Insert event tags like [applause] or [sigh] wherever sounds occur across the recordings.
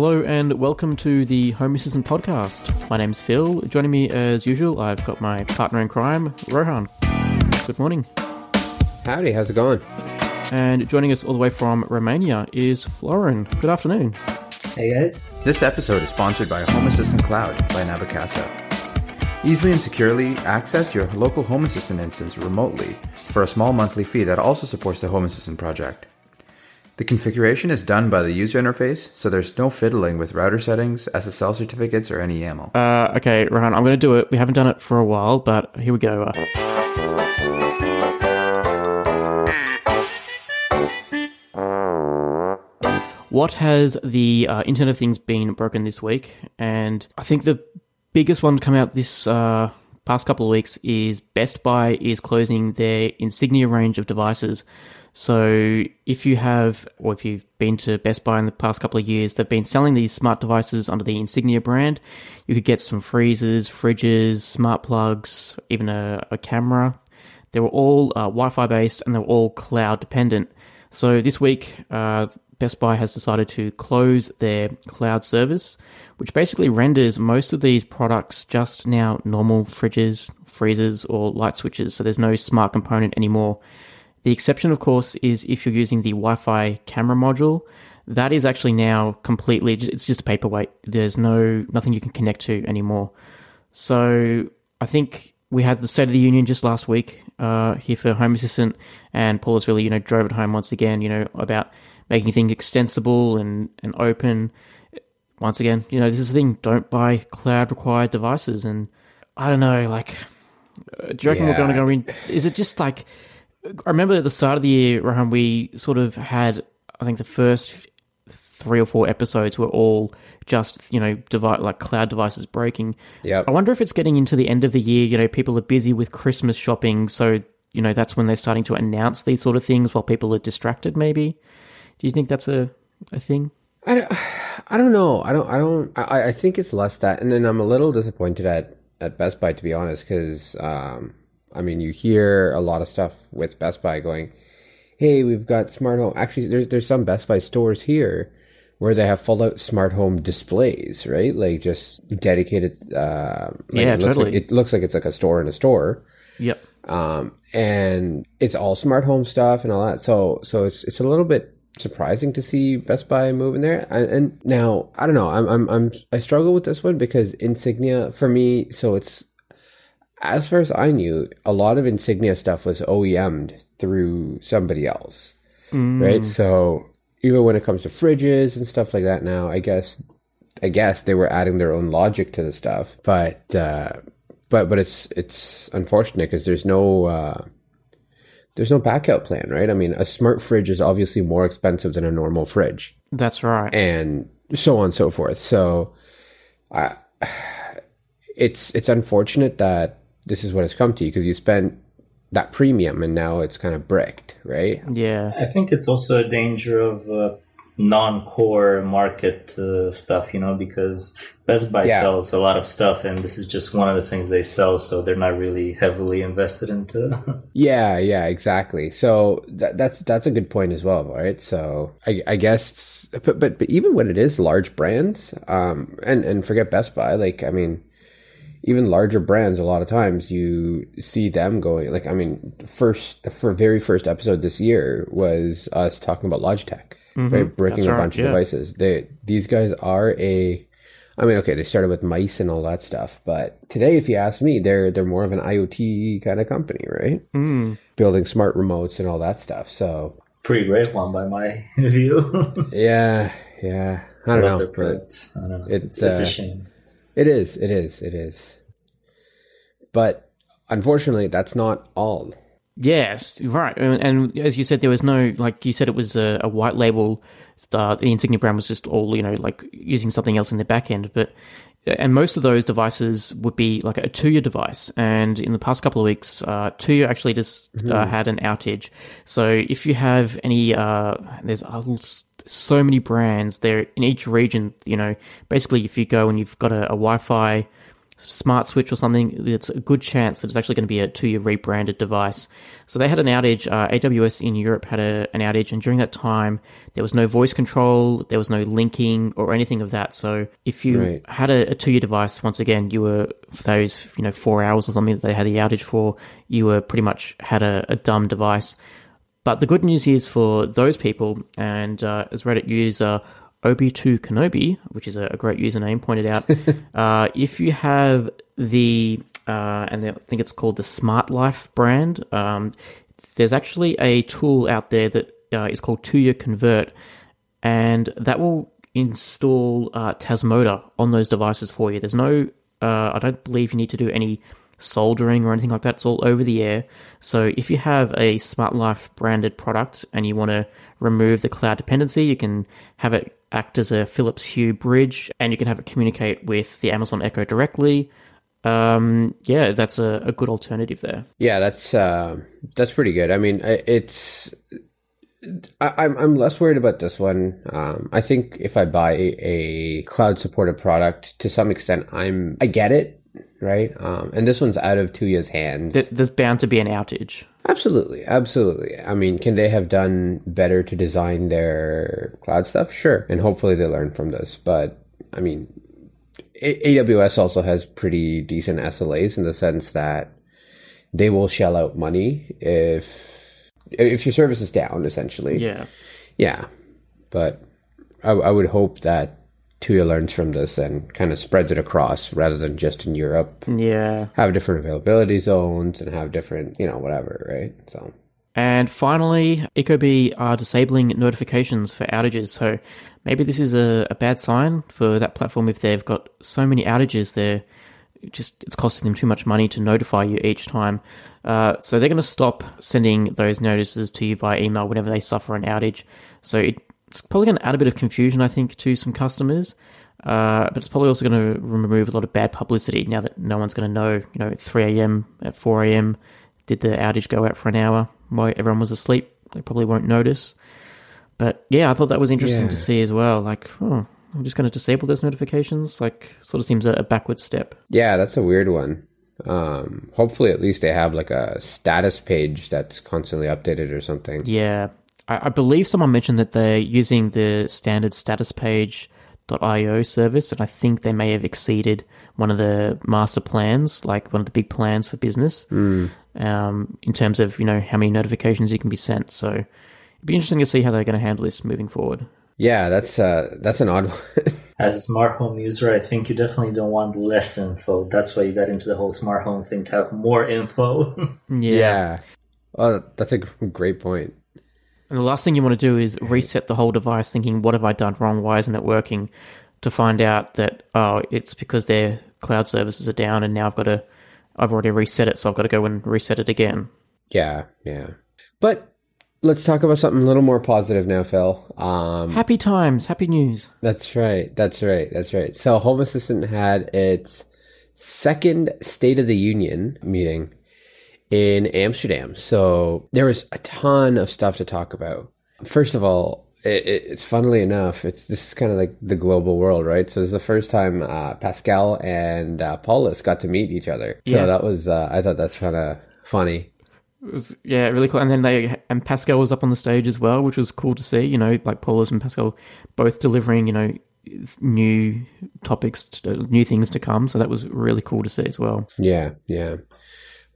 Hello and welcome to the Home Assistant Podcast. My name's Phil. Joining me as usual, I've got my partner in crime, Rohan. Good morning. Howdy, how's it going? And joining us all the way from Romania is Florin. Good afternoon. Hey guys. This episode is sponsored by Home Assistant Cloud by Nabu Casa. Easily and securely access your local Home Assistant instance remotely for a small monthly fee that also supports the Home Assistant project. The configuration is done by the user interface, so there's no fiddling with router settings, SSL certificates, or any YAML. Uh, okay, Rohan, I'm going to do it. We haven't done it for a while, but here we go. Uh, what has the uh, Internet of Things been broken this week? And I think the biggest one to come out this uh, past couple of weeks is Best Buy is closing their Insignia range of devices. So if you have, or if you've been to Best Buy in the past couple of years, they've been selling these smart devices under the Insignia brand. You could get some freezers, fridges, smart plugs, even a, a camera. They were all uh, Wi-Fi based and they were all cloud dependent. So this week, uh, Best Buy has decided to close their cloud service, which basically renders most of these products just now normal fridges, freezers, or light switches. So there's no smart component anymore. The exception, of course, is if you're using the Wi Fi camera module. That is actually now completely, it's just a paperweight. There's no, nothing you can connect to anymore. So I think we had the State of the Union just last week uh, here for Home Assistant, and Paul has really, you know, drove it home once again, you know, about making things extensible and, and open. Once again, you know, this is the thing, don't buy cloud required devices. And I don't know, like, do you reckon we're going to go in? Is it just like, I remember at the start of the year, Rohan, we sort of had, I think the first three or four episodes were all just, you know, device, like cloud devices breaking. Yeah, I wonder if it's getting into the end of the year, you know, people are busy with Christmas shopping. So, you know, that's when they're starting to announce these sort of things while people are distracted, maybe. Do you think that's a, a thing? I don't, I don't know. I don't. I don't. I, I think it's less that, and then I'm a little disappointed at at Best Buy to be honest, because um, I mean, you hear a lot of stuff with Best Buy going, "Hey, we've got smart home." Actually, there's there's some Best Buy stores here where they have full out smart home displays, right? Like just dedicated. Uh, like Yeah, it looks totally. Like, it looks like it's like a store in a store. Yep. um, and it's all smart home stuff and all that. So so it's it's a little bit surprising to see Best Buy moving there. And, and now I don't know. I'm I'm I'm I struggle with this one because Insignia for me. So it's as far as I knew, a lot of Insignia stuff was OEM'd through somebody else, right? So even when it comes to fridges and stuff like that, now I guess I guess they were adding their own logic to the stuff, but uh, but but it's it's unfortunate because there's no uh, there's no backup plan, right? I mean, a smart fridge is obviously more expensive than a normal fridge, That's right. and so on and so forth. So, I [sighs] it's it's unfortunate that this is what has come to you because you spent that premium and now it's kind of bricked, right? yeah. I think it's also a danger of uh, non-core market uh, stuff, you know, because Best Buy Yeah. sells a lot of stuff, and this is just one of the things they sell, so they're not really heavily invested into. [laughs] Yeah, yeah, exactly. So that, that's that's a good point as well, right? So I, I guess, but, but but even when it is large brands, um, and and forget Best Buy, like I mean, even larger brands, a lot of times you see them going. Like I mean, first for very first episode this year was us talking about Logitech, right? Breaking That's a right, bunch yeah. of devices. They these guys are a I mean, okay, they started with mice and all that stuff, but today, if you ask me, they're they're more of an IoT kind of company, right? Mm. Building smart remotes and all that stuff. So Pretty great one by my [laughs] view. yeah, yeah, I don't Love know. their but. I don't know. it's, It's, it's uh, a shame. It is, it is, it is. But unfortunately, that's not all. Yes, right. And, and as you said, there was no like you said, it was a, a white label. Uh, the Insignia brand was just all you know, like using something else in the back end. But and most of those devices would be like a Tuya device. And in the past couple of weeks, uh, two actually just uh, had an outage. So if you have any, uh, there's uh, so many brands there in each region. You know, basically, if you go and you've got a, a Wi-Fi smart switch or something, it's a good chance that it's actually going to be a Tuya rebranded device. So they had an outage. Uh, AWS in Europe had a, an outage, and during that time, there was no voice control, there was no linking or anything of that. So if you Right. had a, a Tuya device, once again, you were for those you know four hours or something that they had the outage for, you were pretty much had a, a dumb device. But the good news is for those people, and uh, as Reddit user Obi2 Kenobi, which is a, a great username, pointed out, [laughs] uh, if you have the, uh, and I think it's called the Smart Life brand, um, there's actually a tool out there that uh, is called Tuya-Convert, and that will install uh, Tasmota on those devices for you. There's no, uh, I don't believe you need to do any soldering or anything like that. It's all over the air. So if you have a Smart Life branded product and you want to remove the cloud dependency, you can have it act as a Philips Hue bridge and you can have it communicate with the Amazon Echo directly. Um, yeah, that's a, a good alternative there. Yeah, that's uh, that's pretty good. I mean, it's I, I'm I'm less worried about this one. Um, I think if I buy a cloud supported product, to some extent, I'm I get it, right? Um, and this one's out of Tuya's hands. Th- There's bound to be an outage. Absolutely, absolutely. I mean, can they have done better to design their cloud stuff? Sure, and hopefully they learn from this. But I mean, A- AWS also has pretty decent SLAs in the sense that they will shell out money if if your service is down, essentially. Yeah. Yeah, but I, I would hope that Tuya learns from this and kind of spreads it across rather than just in Europe. Yeah. Have different availability zones and have different, you know, whatever, right? So. And finally, Ecobee are disabling notifications for outages. So maybe this is a, a bad sign for that platform if they've got so many outages there. Just it's costing them too much money to notify you each time. Uh, so they're going to stop sending those notices to you by email whenever they suffer an outage. So it, it's probably going to add a bit of confusion, I think, to some customers. Uh, but it's probably also going to remove a lot of bad publicity now that no one's going to know, you know, at 3 a.m., at 4 a.m., did the outage go out for an hour while everyone was asleep? They probably won't notice. But yeah, I thought that was interesting Yeah. to see as well. Like, oh, I'm just going to disable those notifications. Like, sort of seems a, a backward step. Yeah, that's a weird one. Um, hopefully, at least they have like a status page that's constantly updated or something. Yeah. I, I believe someone mentioned that they're using the standard status page.io service, and I think they may have exceeded one of the master plans, like one of the big plans for business, um, in terms of, you know, how many notifications you can be sent. So it'd be interesting to see how they're going to handle this moving forward. Yeah, that's uh, that's an odd one. [laughs] As a smart home user, I think you definitely don't want less info. That's why you got into the whole smart home thing to have more info. [laughs] yeah. Oh, that's a great point. And the last thing you want to do is reset the whole device thinking, what have I done wrong? Why isn't it working? To find out that, oh, it's because their cloud services are down and now I've got to, I've already reset it, so I've got to go and reset it again. Yeah, yeah. But let's talk about something a little more positive now, Phil. Um, Happy times, happy news. That's right. That's right. That's right. So Home Assistant had its second State of the Union meeting in Amsterdam. So there was a ton of stuff to talk about. First of all, it, it, it's funnily enough, it's this is kind of like the global world, right? So it's the first time uh, Pascal and uh, Paulus got to meet each other. Yeah. So that was, uh, I thought that's kind of funny. It was, yeah, really cool. And then they, and Pascal was up on the stage as well, which was cool to see, you know, like Paulus and Pascal both delivering, you know, new topics, to, new things to come. So that was really cool to see as well. Yeah, yeah.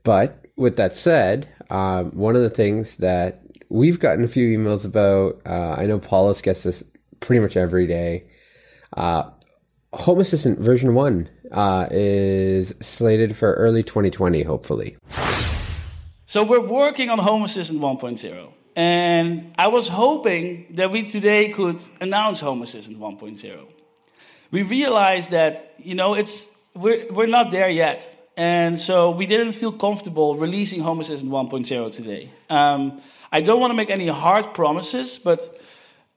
But with that said, um, one of the things that we've gotten a few emails about, uh, I know Paulus gets this pretty much every day. Uh, Home Assistant version 1 uh, is slated for early 2020, hopefully. So we're working on Home Assistant 1.0. And I was hoping that we today could announce Home Assistant 1.0. We realized that, you know, it's we're, we're not there yet. And so we didn't feel comfortable releasing Home Assistant 1.0 today. Um, I don't want to make any hard promises, but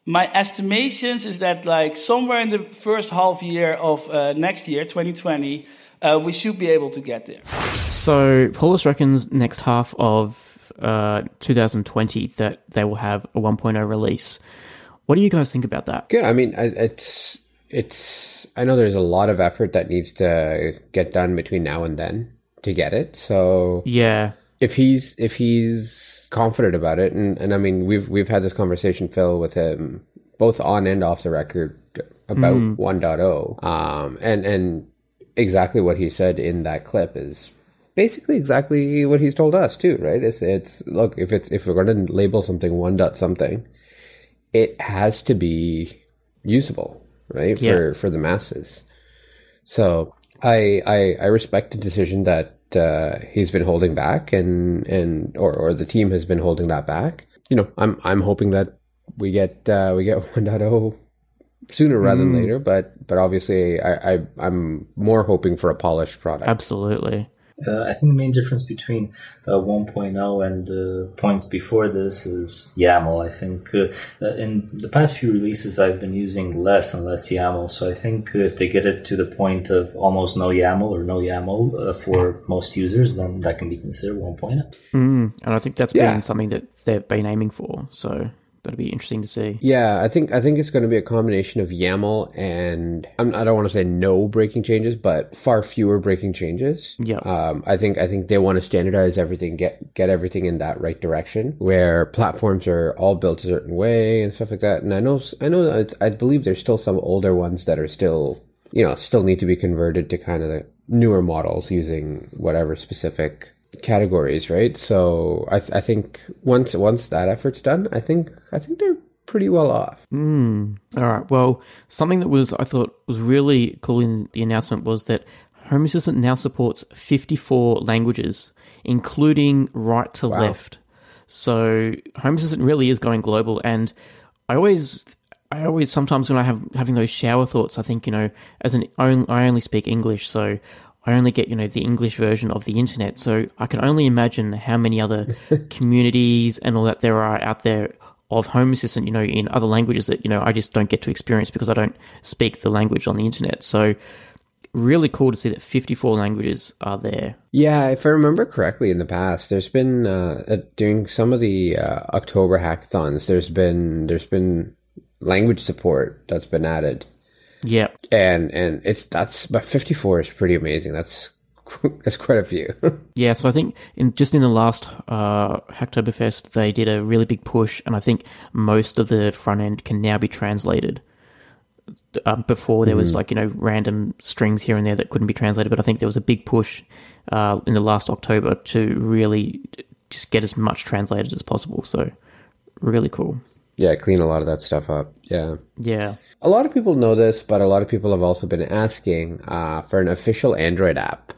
my estimations is that like somewhere in the first half year of uh, next year, 2020, uh, we should be able to get there. So Paulus reckons next half of uh, 2020 that they will have a 1.0 release. What do you guys think about that? Good. I mean, it's it's I know there's a lot of effort that needs to get done between now and then to get it. So Yeah. if he's if he's confident about it, and, and I mean we've we've had this conversation, Phil, with him both on and off the record about 1.0, um, and and exactly what he said in that clip is basically exactly what he's told us too, right? It's it's look if it's if we're going to label something one dot something, it has to be usable, right? Yeah. For for the masses. So I I I respect the decision that uh, he's been holding back, and and or or the team has been holding that back. You know, I'm I'm hoping that we get uh, we get [laughs] 1.0 sooner rather than later. But but obviously, I, I I'm more hoping for a polished product. Absolutely. Uh, I think the main difference between uh, 1.0 and uh, points before this is YAML. I think uh, uh, in the past few releases, I've been using less and less YAML. So I think if they get it to the point of almost no YAML or no YAML uh, for most users, then that can be considered 1.0. Mm. And I think that's Yeah. been something that they've been aiming for. So that'll be interesting to see. Yeah, I think I think it's going to be a combination of YAML and I'm, I don't want to say no breaking changes, but far fewer breaking changes. Yeah. Um, I think I think they want to standardize everything, get get everything in that right direction, where platforms are all built a certain way and stuff like that. And I know I know I, I believe there's still some older ones that are still you know still need to be converted to kind of the newer models using whatever specific categories, right? So I, th- I think once once that effort's done, I think I think they're pretty well off. Mm. All right. Well, something that was I thought was really cool in the announcement was that Home Assistant now supports 54 languages, including right to left. So Home Assistant really is going global, and I always. I always sometimes when I have having those shower thoughts, I think you know, as an I only speak English, so I only get you know the English version of the internet. So I can only imagine how many other [laughs] communities and all that there are out there of Home Assistant, you know, in other languages that, you know, I just don't get to experience because I don't speak the language on the internet. So really cool to see that 54 languages are there. Yeah, if I remember correctly, in the past, there's been uh, during some of the uh, October hackathons, there's been there's been language support that's been added, Yeah. and and it's that's but 54 is pretty amazing. That's [laughs] that's quite a few. [laughs] Yeah, so I think in just in the last uh, Hacktoberfest, they did a really big push, and I think most of the front end can now be translated. Um, before there was like you know random strings here and there that couldn't be translated, but I think there was a big push uh, in the last October to really just get as much translated as possible. So really cool. yeah, clean a lot of that stuff up. Yeah. Yeah. A lot of people know this, but a lot of people have also been asking uh, for an official Android app.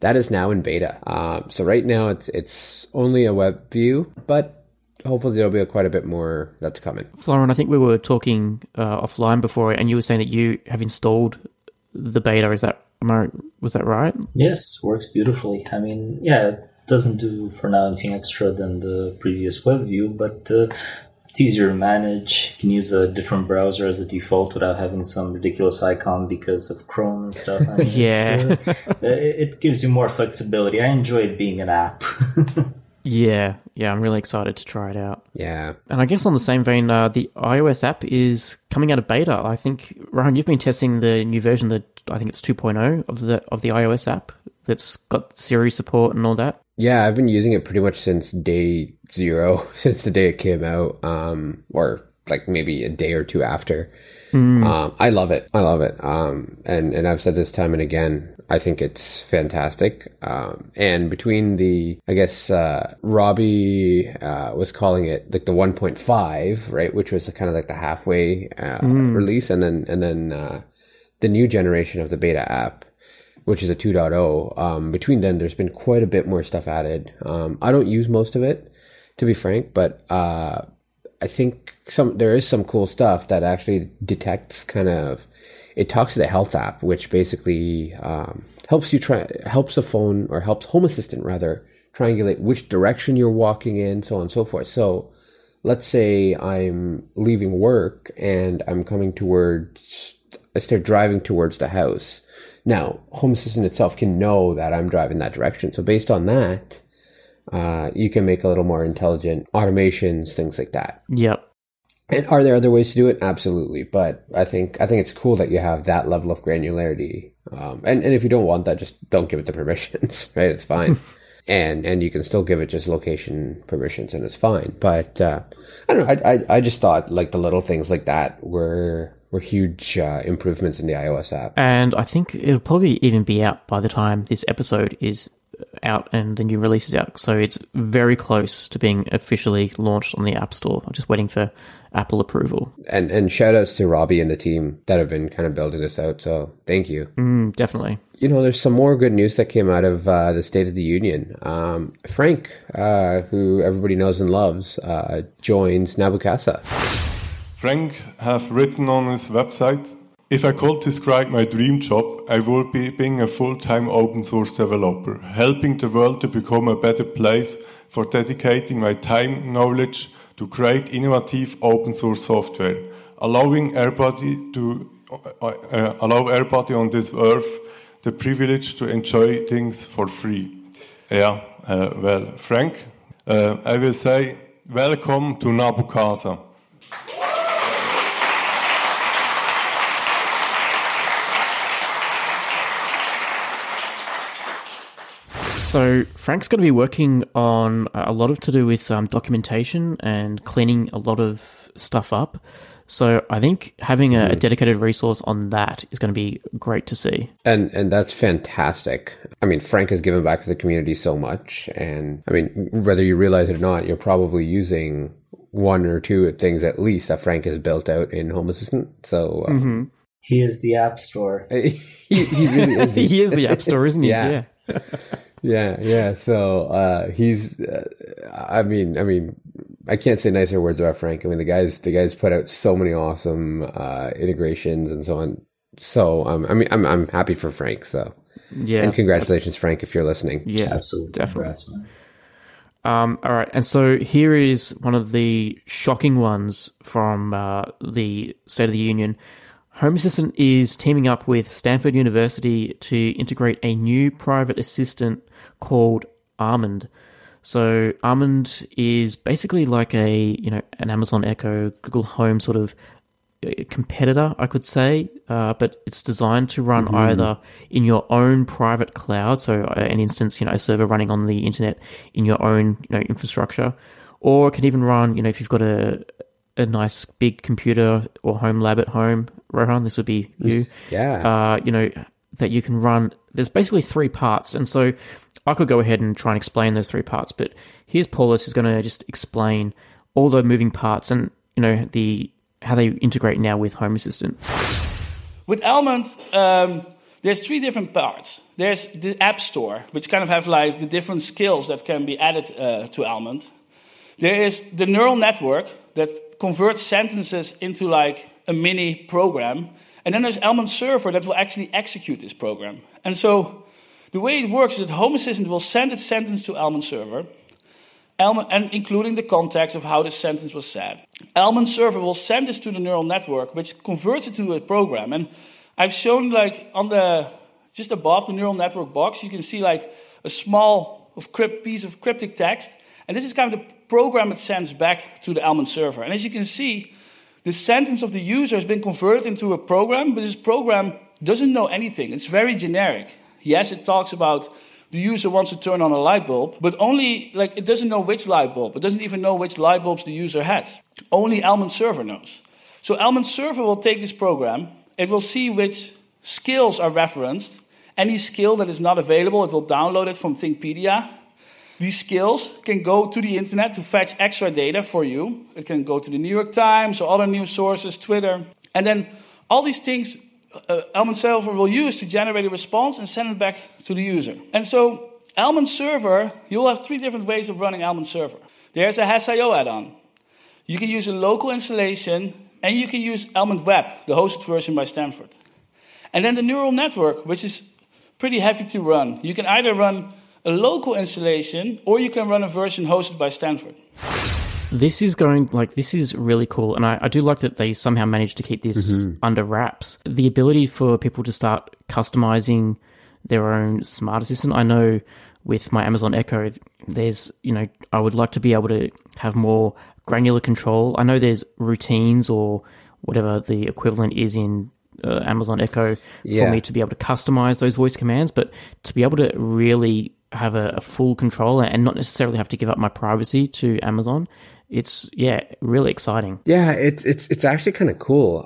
That is now in beta. Um, so right now it's it's only a web view, but hopefully there'll be quite a bit more that's coming. Florin, I think we were talking uh, offline before, and you were saying that you have installed the beta. Is that am I, was that right? Yes, works beautifully. I mean, yeah, it doesn't do for now anything extra than the previous web view, but uh, it's easier to manage. You can use a different browser as a default without having some ridiculous icon because of Chrome and stuff. I mean, Yeah. uh, it it gives you more flexibility. I enjoy it being an app. [laughs] Yeah, yeah, I'm really excited to try it out. Yeah. And I guess on the same vein, uh, the iOS app is coming out of beta. I think Rohan, you've been testing the new version, the I think it's 2.0 of the of the iOS app that's got Siri support and all that. Yeah, I've been using it pretty much since day zero, [laughs] since the day it came out, um, or like maybe a day or two after. Um, I love it. I love it. Um, and, and I've said this time and again, I think it's fantastic. Um, and between the, I guess, uh, Robbie, uh, was calling it like the 1.5, right? Which was kind of like the halfway, uh, release. And then, and then, uh, the new generation of the beta app, which is a 2.0. Um, between then, there's been quite a bit more stuff added. Um, I don't use most of it, to be frank, but uh, I think some there is some cool stuff that actually detects kind of. It talks to the health app, which basically um, helps you try helps the phone or helps Home Assistant rather triangulate which direction you're walking in, so on and so forth. So let's say I'm leaving work and I'm coming towards, I start driving towards the house. Now, Home Assistant itself can know that I'm driving that direction. So based on that, uh, you can make a little more intelligent automations, things like that. Yep. And are there other ways to do it? Absolutely. But I think I think it's cool that you have that level of granularity. Um, and and if you don't want that, just don't give it the [laughs] permissions. Right? It's fine. [laughs] and and you can still give it just location permissions, and it's fine. But uh, I don't know. I, I I just thought like the little things like that were were huge uh, improvements in the iOS app. And I think it'll probably even be out by the time this episode is out and the new release is out. So it's very close to being officially launched on the App Store. I'm just waiting for Apple approval. And and shout outs to Robbie and the team that have been kind of building this out. So thank you. Mm, definitely. You know, there's some more good news that came out of uh, the State of the Union. Um, Frenck, uh, who everybody knows and loves, uh, joins Nabu Casa. Frenck have written on his website, if I could describe my dream job, I would be being a full-time open source developer, helping the world to become a better place for dedicating my time, knowledge to create innovative open source software, allowing everybody to uh, uh, allow everybody on this earth the privilege to enjoy things for free. Yeah, uh, well, Frenck, uh, I will say welcome to Nabu So Frenck's going to be working on a lot of to do with um, documentation and cleaning a lot of stuff up. So I think having a, a, dedicated resource on that is going to be great to see. And and that's fantastic. I mean, Frenck has given back to the community so much, and I mean, whether you realize it or not, you're probably using one or two things at least that Frenck has built out in Home Assistant. So. Uh, mm-hmm. He is the App Store. [laughs] he, he really is. The, [laughs] he is the App Store, isn't he? yeah. yeah. [laughs] Yeah, yeah. So uh, he's, uh, I mean, I mean, I can't say nicer words about Frenck. I mean, the guys, the guys put out so many awesome uh, integrations and so on. So um, I mean, I'm I'm happy for Frenck. So yeah, and congratulations, Frenck, if you're listening. Yeah, absolutely, definitely. Um, all right, and so here is one of the shocking ones from uh, the State of the Union. Home Assistant is teaming up with Stanford University to integrate a new private assistant called Almond. So Almond is basically like a you know an Amazon Echo, Google Home sort of uh, competitor, I could say, uh, but it's designed to run mm-hmm. either in your own private cloud, so uh, an instance, you know, a server running on the internet in your own you know infrastructure, or it can even run, you know, if you've got a a nice big computer or home lab at home, Rohan, this would be you. Yeah. Uh, you know, that you can run. There's basically three parts, and so I could go ahead and try and explain those three parts, but here's Paulus who's going to just explain all the moving parts and you know the how they integrate now with Home Assistant. With Almond, um, there's three different parts. There's the App Store, which kind of have like the different skills that can be added uh, to Almond. There is the neural network that converts sentences into like a mini program, and then there's Almond Server that will actually execute this program. And so the way it works is that Home Assistant will send its sentence to Almond Server, and including the context of how the sentence was said. Almond Server will send this to the neural network, which converts it to a program. And I've shown like on the just above the neural network box, you can see like a small of crypt, piece of cryptic text, and this is kind of the program it sends back to the Almond server. And as you can see, the sentence of the user has been converted into a program, but this program doesn't know anything. It's very generic. Yes, it talks about the user wants to turn on a light bulb, but only like it doesn't know which light bulb. It doesn't even know which light bulbs the user has. Only Almond Server knows. So Almond Server will take this program, it will see which skills are referenced. Any skill that is not available, it will download it from Thingpedia. These skills can go to the internet to fetch extra data for you. It can go to the New York Times or other news sources, Twitter. And then all these things uh, Almond Server will use to generate a response and send it back to the user. And so, Almond Server, you'll have three different ways of running Almond Server. There's a Hass.io add-on. You can use a local installation, and you can use Almond Web, the hosted version by Stanford. And then the neural network, which is pretty heavy to run. You can either run a local installation, or you can run a version hosted by Stanford. This is going like this is really cool, and I, I do like that they somehow managed to keep this mm-hmm. under wraps. The ability for people to start customizing their own smart assistant. I know with my Amazon Echo, there's you know I would like to be able to have more granular control. I know there's routines or whatever the equivalent is in uh, Amazon Echo Yeah. for me to be able to customize those voice commands, but to be able to really have a, a full control and not necessarily have to give up my privacy to Amazon, it's yeah, really exciting. Yeah, it's it's it's actually kind of cool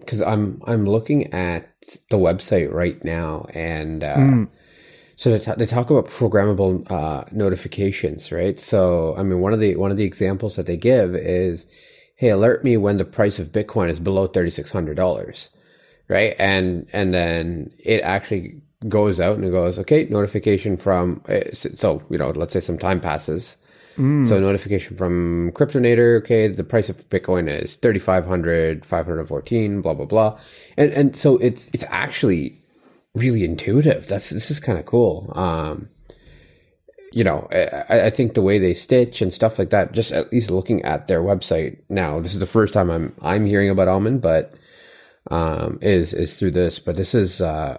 because I'm I'm looking at the website right now, and uh, so they, ta- they talk about programmable uh, notifications, right? So I mean, one of the one of the examples that they give is, "Hey, alert me when the price of Bitcoin is below thirty six hundred dollars," right? And and then it actually goes out and it goes, "Okay, notification from uh, so you know, let's say some time passes." So notification from Cryptonator, okay, the price of Bitcoin is 3500 514 blah blah blah. And and so it's it's actually really intuitive. That's this is kind of cool. Um you know, I, I think the way they stitch and stuff like that, just at least looking at their website now, this is the first time I'm I'm hearing about Almond, but um is is through this. But this is uh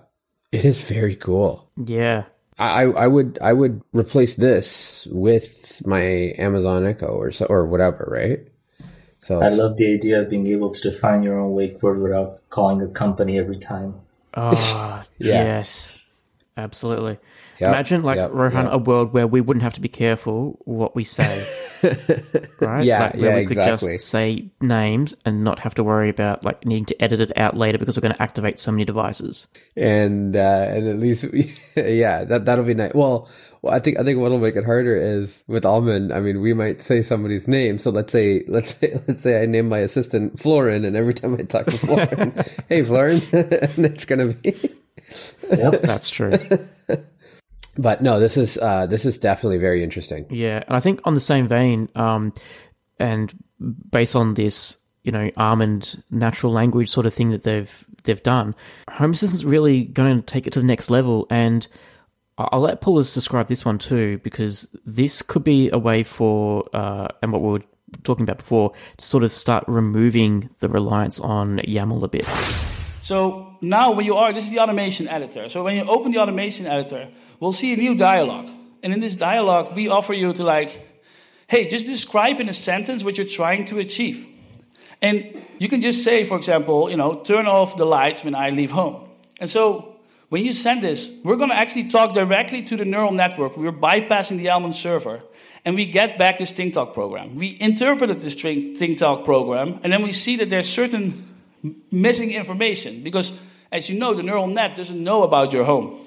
it is very cool. Yeah. I, I would I would replace this with my Amazon Echo or so or whatever, right? So I love the idea of being able to define your own wake word without calling a company every time. Oh, [laughs] Yeah. yes. Absolutely. Yep, Imagine, like, yep, Rohan, yep. a world where we wouldn't have to be careful what we say. [laughs] right? Yeah, like, where yeah, we could exactly. just say names and not have to worry about, like, needing to edit it out later because we're going to activate so many devices. and uh, and at least [laughs] yeah that that'll be nice. Well, well, I think I think what'll make it harder is with Almond. I mean, we might say somebody's name. So let's say [laughs] let's say let's say I name my assistant Florin, and every time I talk to Florin, hey Florin, and it's gonna be. Yep. That's true. But no, this is uh, this is definitely very interesting. Yeah, and I think on the same vein, um, and based on this, you know, almond natural language sort of thing that they've they've done, Home Assistant's really going to take it to the next level. And I- I'll let Paulus describe this one too, because this could be a way for, uh, and what we were talking about before, to sort of start removing the reliance on YAML a bit. So now when you are, this is the automation editor. So when you open the automation editor, we'll see a new dialog. And in this dialog, we offer you to like, hey, just describe in a sentence what you're trying to achieve. And you can just say, for example, you know, turn off the lights when I leave home. And so when you send this, we're going to actually talk directly to the neural network. We're bypassing the Almond server. And we get back this ThingTalk program. We interpreted this Thing- ThingTalk program, and then we see that there's certain missing information because, as you know, the neural net doesn't know about your home.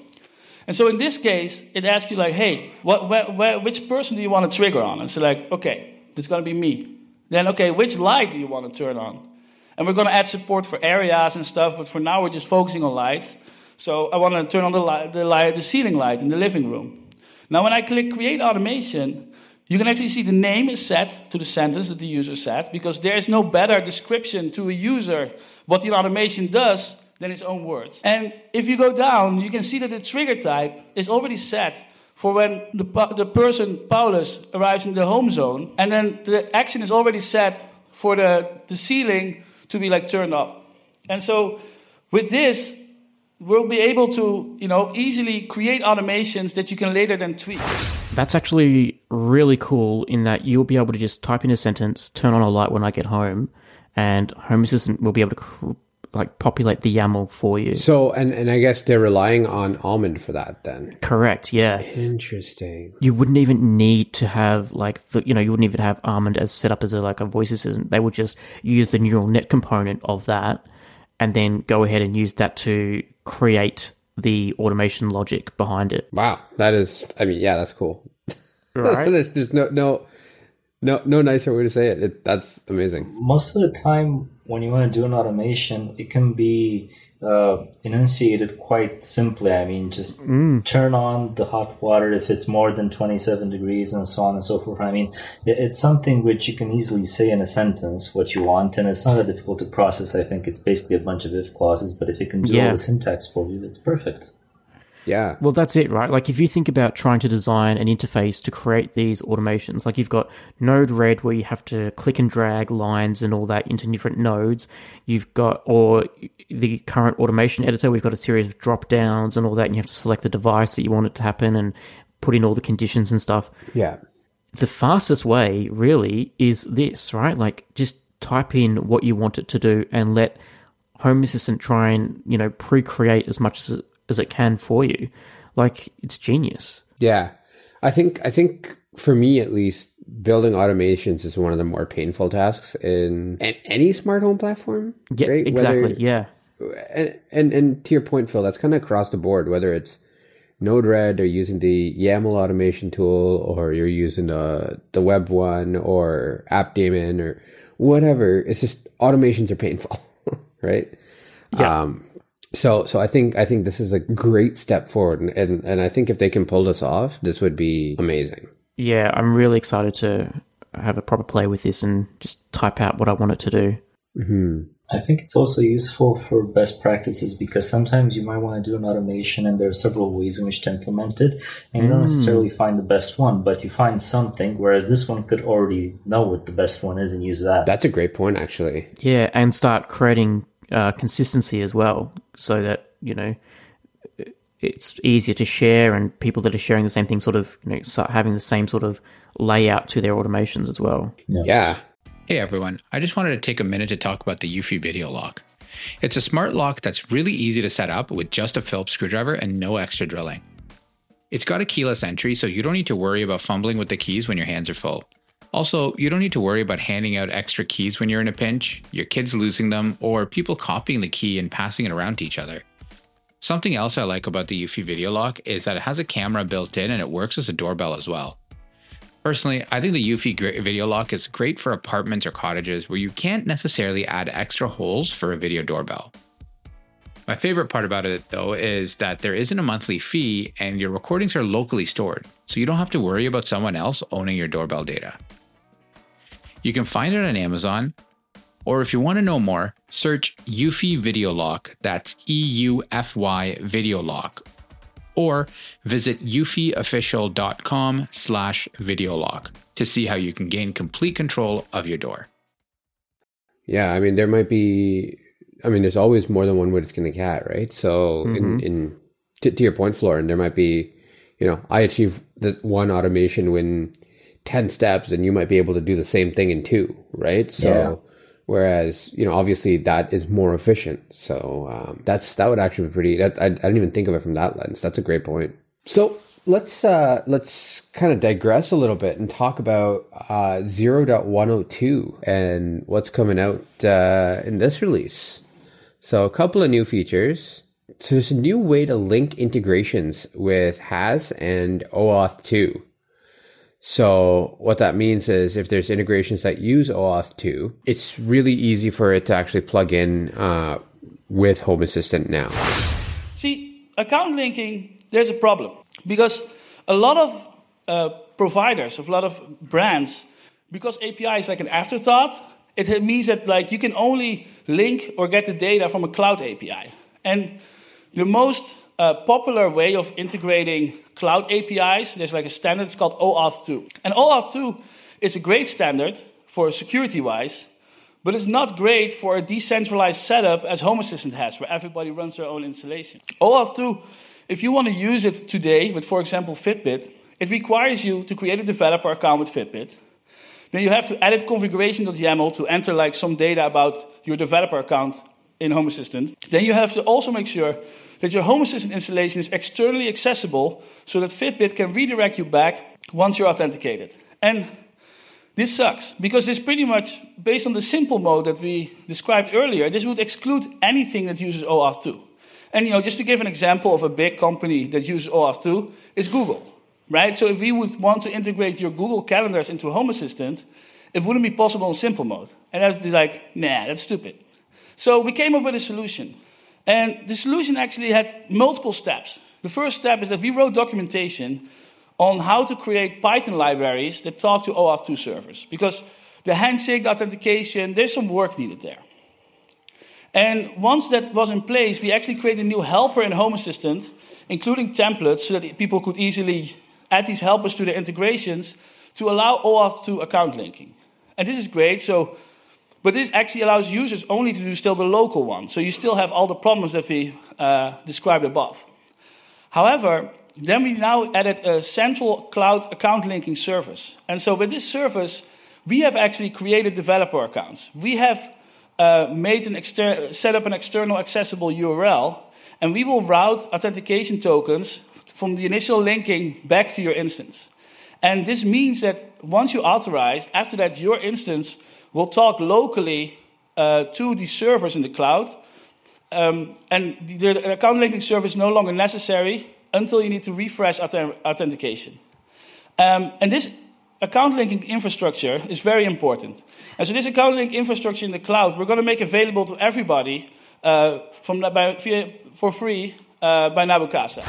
And so in this case, it asks you like, "Hey, what, where, where, which person do you want to trigger on?" And so like, "Okay, it's going to be me." Then, okay, which light do you want to turn on? And we're going to add support for areas and stuff, but for now we're just focusing on lights. So I want to turn on the light, the light, the ceiling light in the living room. Now, when I click Create Automation, you can actually see the name is set to the sentence that the user said because there is no better description to a user what the automation does than its own words. And if you go down, you can see that the trigger type is already set for when the, the person, Paulus, arrives in the home zone, and then the action is already set for the, the ceiling to be like turned off. And so with this, we'll be able to, you know, easily create automations that you can later then tweak. That's actually really cool in that you'll be able to just type in a sentence, turn on a light when I get home, and Home Assistant will be able to cr- like populate the YAML for you. So and and I guess they're relying on Almond for that then. Correct, yeah. Interesting. You wouldn't even need to have like the you know you wouldn't even have Almond as set up as a like a voice assistant. They would just use the neural net component of that, and then go ahead and use that to create the automation logic behind it. Wow, that is. I mean, yeah, that's cool. Right? [laughs] There's just no no no no nicer way to say it. it. That's amazing. Most of the time, when you want to do an automation, it can be uh, enunciated quite simply. I mean, just turn on the hot water if it's more than 27 degrees and so on and so forth. I mean, it's something which you can easily say in a sentence what you want, and it's not that difficult to process. I think it's basically a bunch of if clauses, but if it can do Yeah. all the syntax for you, it's perfect. Yeah. Well, that's it, right? Like, if you think about trying to design an interface to create these automations, like you've got Node Red where you have to click and drag lines and all that into different nodes. You've got, or the current automation editor, we've got a series of drop downs and all that, and you have to select the device that you want it to happen and put in all the conditions and stuff. Yeah. the fastest way really is this, right? Like just type in what you want it to do and let Home Assistant try and, you know, pre-create as much as it, as it can for you. Like it's genius. Yeah. I think I think for me at least building automations is one of the more painful tasks in, in any smart home platform. Yeah, right? exactly. Whether- yeah. and, and and to your point, Phil, that's kind of across the board. Whether it's Node-RED or using the YAML automation tool, or you're using the the web one or AppDaemon or whatever, it's just automations are painful, [laughs] right? Yeah. Um, so so I think I think this is a great step forward, and, and and I think if they can pull this off, this would be amazing. Yeah, I'm really excited to have a proper play with this and just type out what I want it to do. Mm-hmm. I think it's also useful for best practices because sometimes you might want to do an automation and there are several ways in which to implement it and you don't mm. necessarily find the best one, but you find something, whereas this one could already know what the best one is and use that. That's a great point, actually. Yeah, and start creating uh, consistency as well, so that you know it's easier to share, and people that are sharing the same thing sort of you know start having the same sort of layout to their automations as well. Yeah. Hey everyone, I just wanted to take a minute to talk about the Eufy Video Lock. It's a smart lock that's really easy to set up with just a Phillips screwdriver and no extra drilling. It's got a keyless entry, so you don't need to worry about fumbling with the keys when your hands are full. Also, you don't need to worry about handing out extra keys when you're in a pinch, your kids losing them, or people copying the key and passing it around to each other. Something else I like about the Eufy Video Lock is that it has a camera built in and it works as a doorbell as well. Personally, I think the Eufy Video Lock is great for apartments or cottages where you can't necessarily add extra holes for a video doorbell. My favorite part about it, though, is that there isn't a monthly fee and your recordings are locally stored, so you don't have to worry about someone else owning your doorbell data. You can find it on Amazon, or if you want to know more, search Eufy Video Lock, that's E U F Y Video Lock, or visit eufyofficial.com slash videolock to see how you can gain complete control of your door. Yeah, I mean, there might be. I mean, there's always more than one way to skin a cat, right? So, in mm-hmm. in to, to your point, Florin, there might be, you know, I achieve the one automation when ten steps, and you might be able to do the same thing in two, right? So, whereas you know, obviously, that is more efficient. So, um, that's that would actually be pretty. That I, I didn't even think of it from that lens. That's a great point. So. Let's uh, let's kind of digress a little bit and talk about uh, 0.102 and what's coming out uh, in this release. So a couple of new features. So there's a new way to link integrations with HAS and OAuth 2. So what that means is if there's integrations that use OAuth 2, it's really easy for it to actually plug in uh, with Home Assistant now. See, account linking, there's a problem because a lot of uh, providers, a lot of brands, because API is like an afterthought, it means that like you can only link or get the data from a cloud API. And the most uh, popular way of integrating cloud APIs, there's like a standard, it's called OAuth 2. And OAuth 2 is a great standard for security-wise, but it's not great for a decentralized setup as Home Assistant has, where everybody runs their own installation. OAuth 2, if you want to use it today with, for example, Fitbit, it requires you to create a developer account with Fitbit. Then you have to edit configuration.yaml to enter like some data about your developer account in Home Assistant. Then you have to also make sure that your Home Assistant installation is externally accessible so that Fitbit can redirect you back once you're authenticated. And this sucks because this pretty much, based on the simple mode that we described earlier, this would exclude anything that uses OAuth 2. And you know, just to give an example of a big company that uses OAuth 2, it's Google, right? So if we would want to integrate your Google calendars into Home Assistant, it wouldn't be possible in simple mode. And that'd be like, nah, that's stupid. So we came up with a solution. And the solution actually had multiple steps. The first step is that we wrote documentation on how to create Python libraries that talk to OAuth 2 servers. Because the handshake, the authentication, there's some work needed there. And once that was in place, we actually created a new helper in Home Assistant, including templates, so that people could easily add these helpers to their integrations to allow OAuth 2 account linking. And this is great. So, but this actually allows users only to do still the local one. So you still have all the problems that we uh, described above. However, then we now added a central cloud account linking service. And so with this service, we have actually created developer accounts. We have uh, made an set up an external accessible URL, and we will route authentication tokens from the initial linking back to your instance. And this means that once you authorize, after that, your instance will talk locally uh, to the servers in the cloud. Um, and the, account linking service is no longer necessary until you need to refresh authentication. Um, and this account linking infrastructure is very important. And so, this account link infrastructure in the cloud, we're going to make available to everybody uh, from, by, via, for free uh, by Nabu Casa.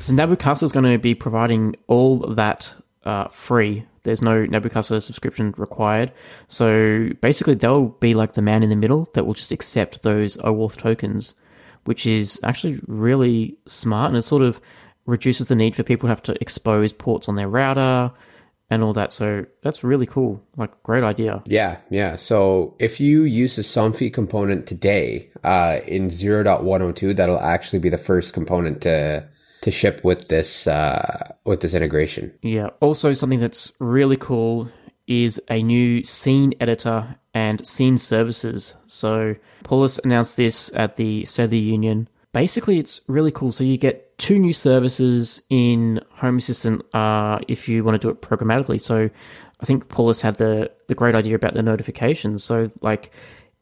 So, Nabu Casa is going to be providing all that uh, free. There's no Casa subscription required. So, basically, they'll be like the man in the middle that will just accept those OAuth tokens, which is actually really smart and it sort of reduces the need for people to have to expose ports on their router and all that. So that's really cool. Like, great idea. Yeah, yeah. So if you use the Somfy component today uh, in 0.102, that'll actually be the first component to to ship with this uh, with this integration. Yeah. Also, something that's really cool is a new scene editor and scene services. So Paulus announced this at the State of the Union. Basically, it's really cool. So you get two new services in Home Assistant uh, if you want to do it programmatically. So I think Paulus had the, the great idea about the notifications. So like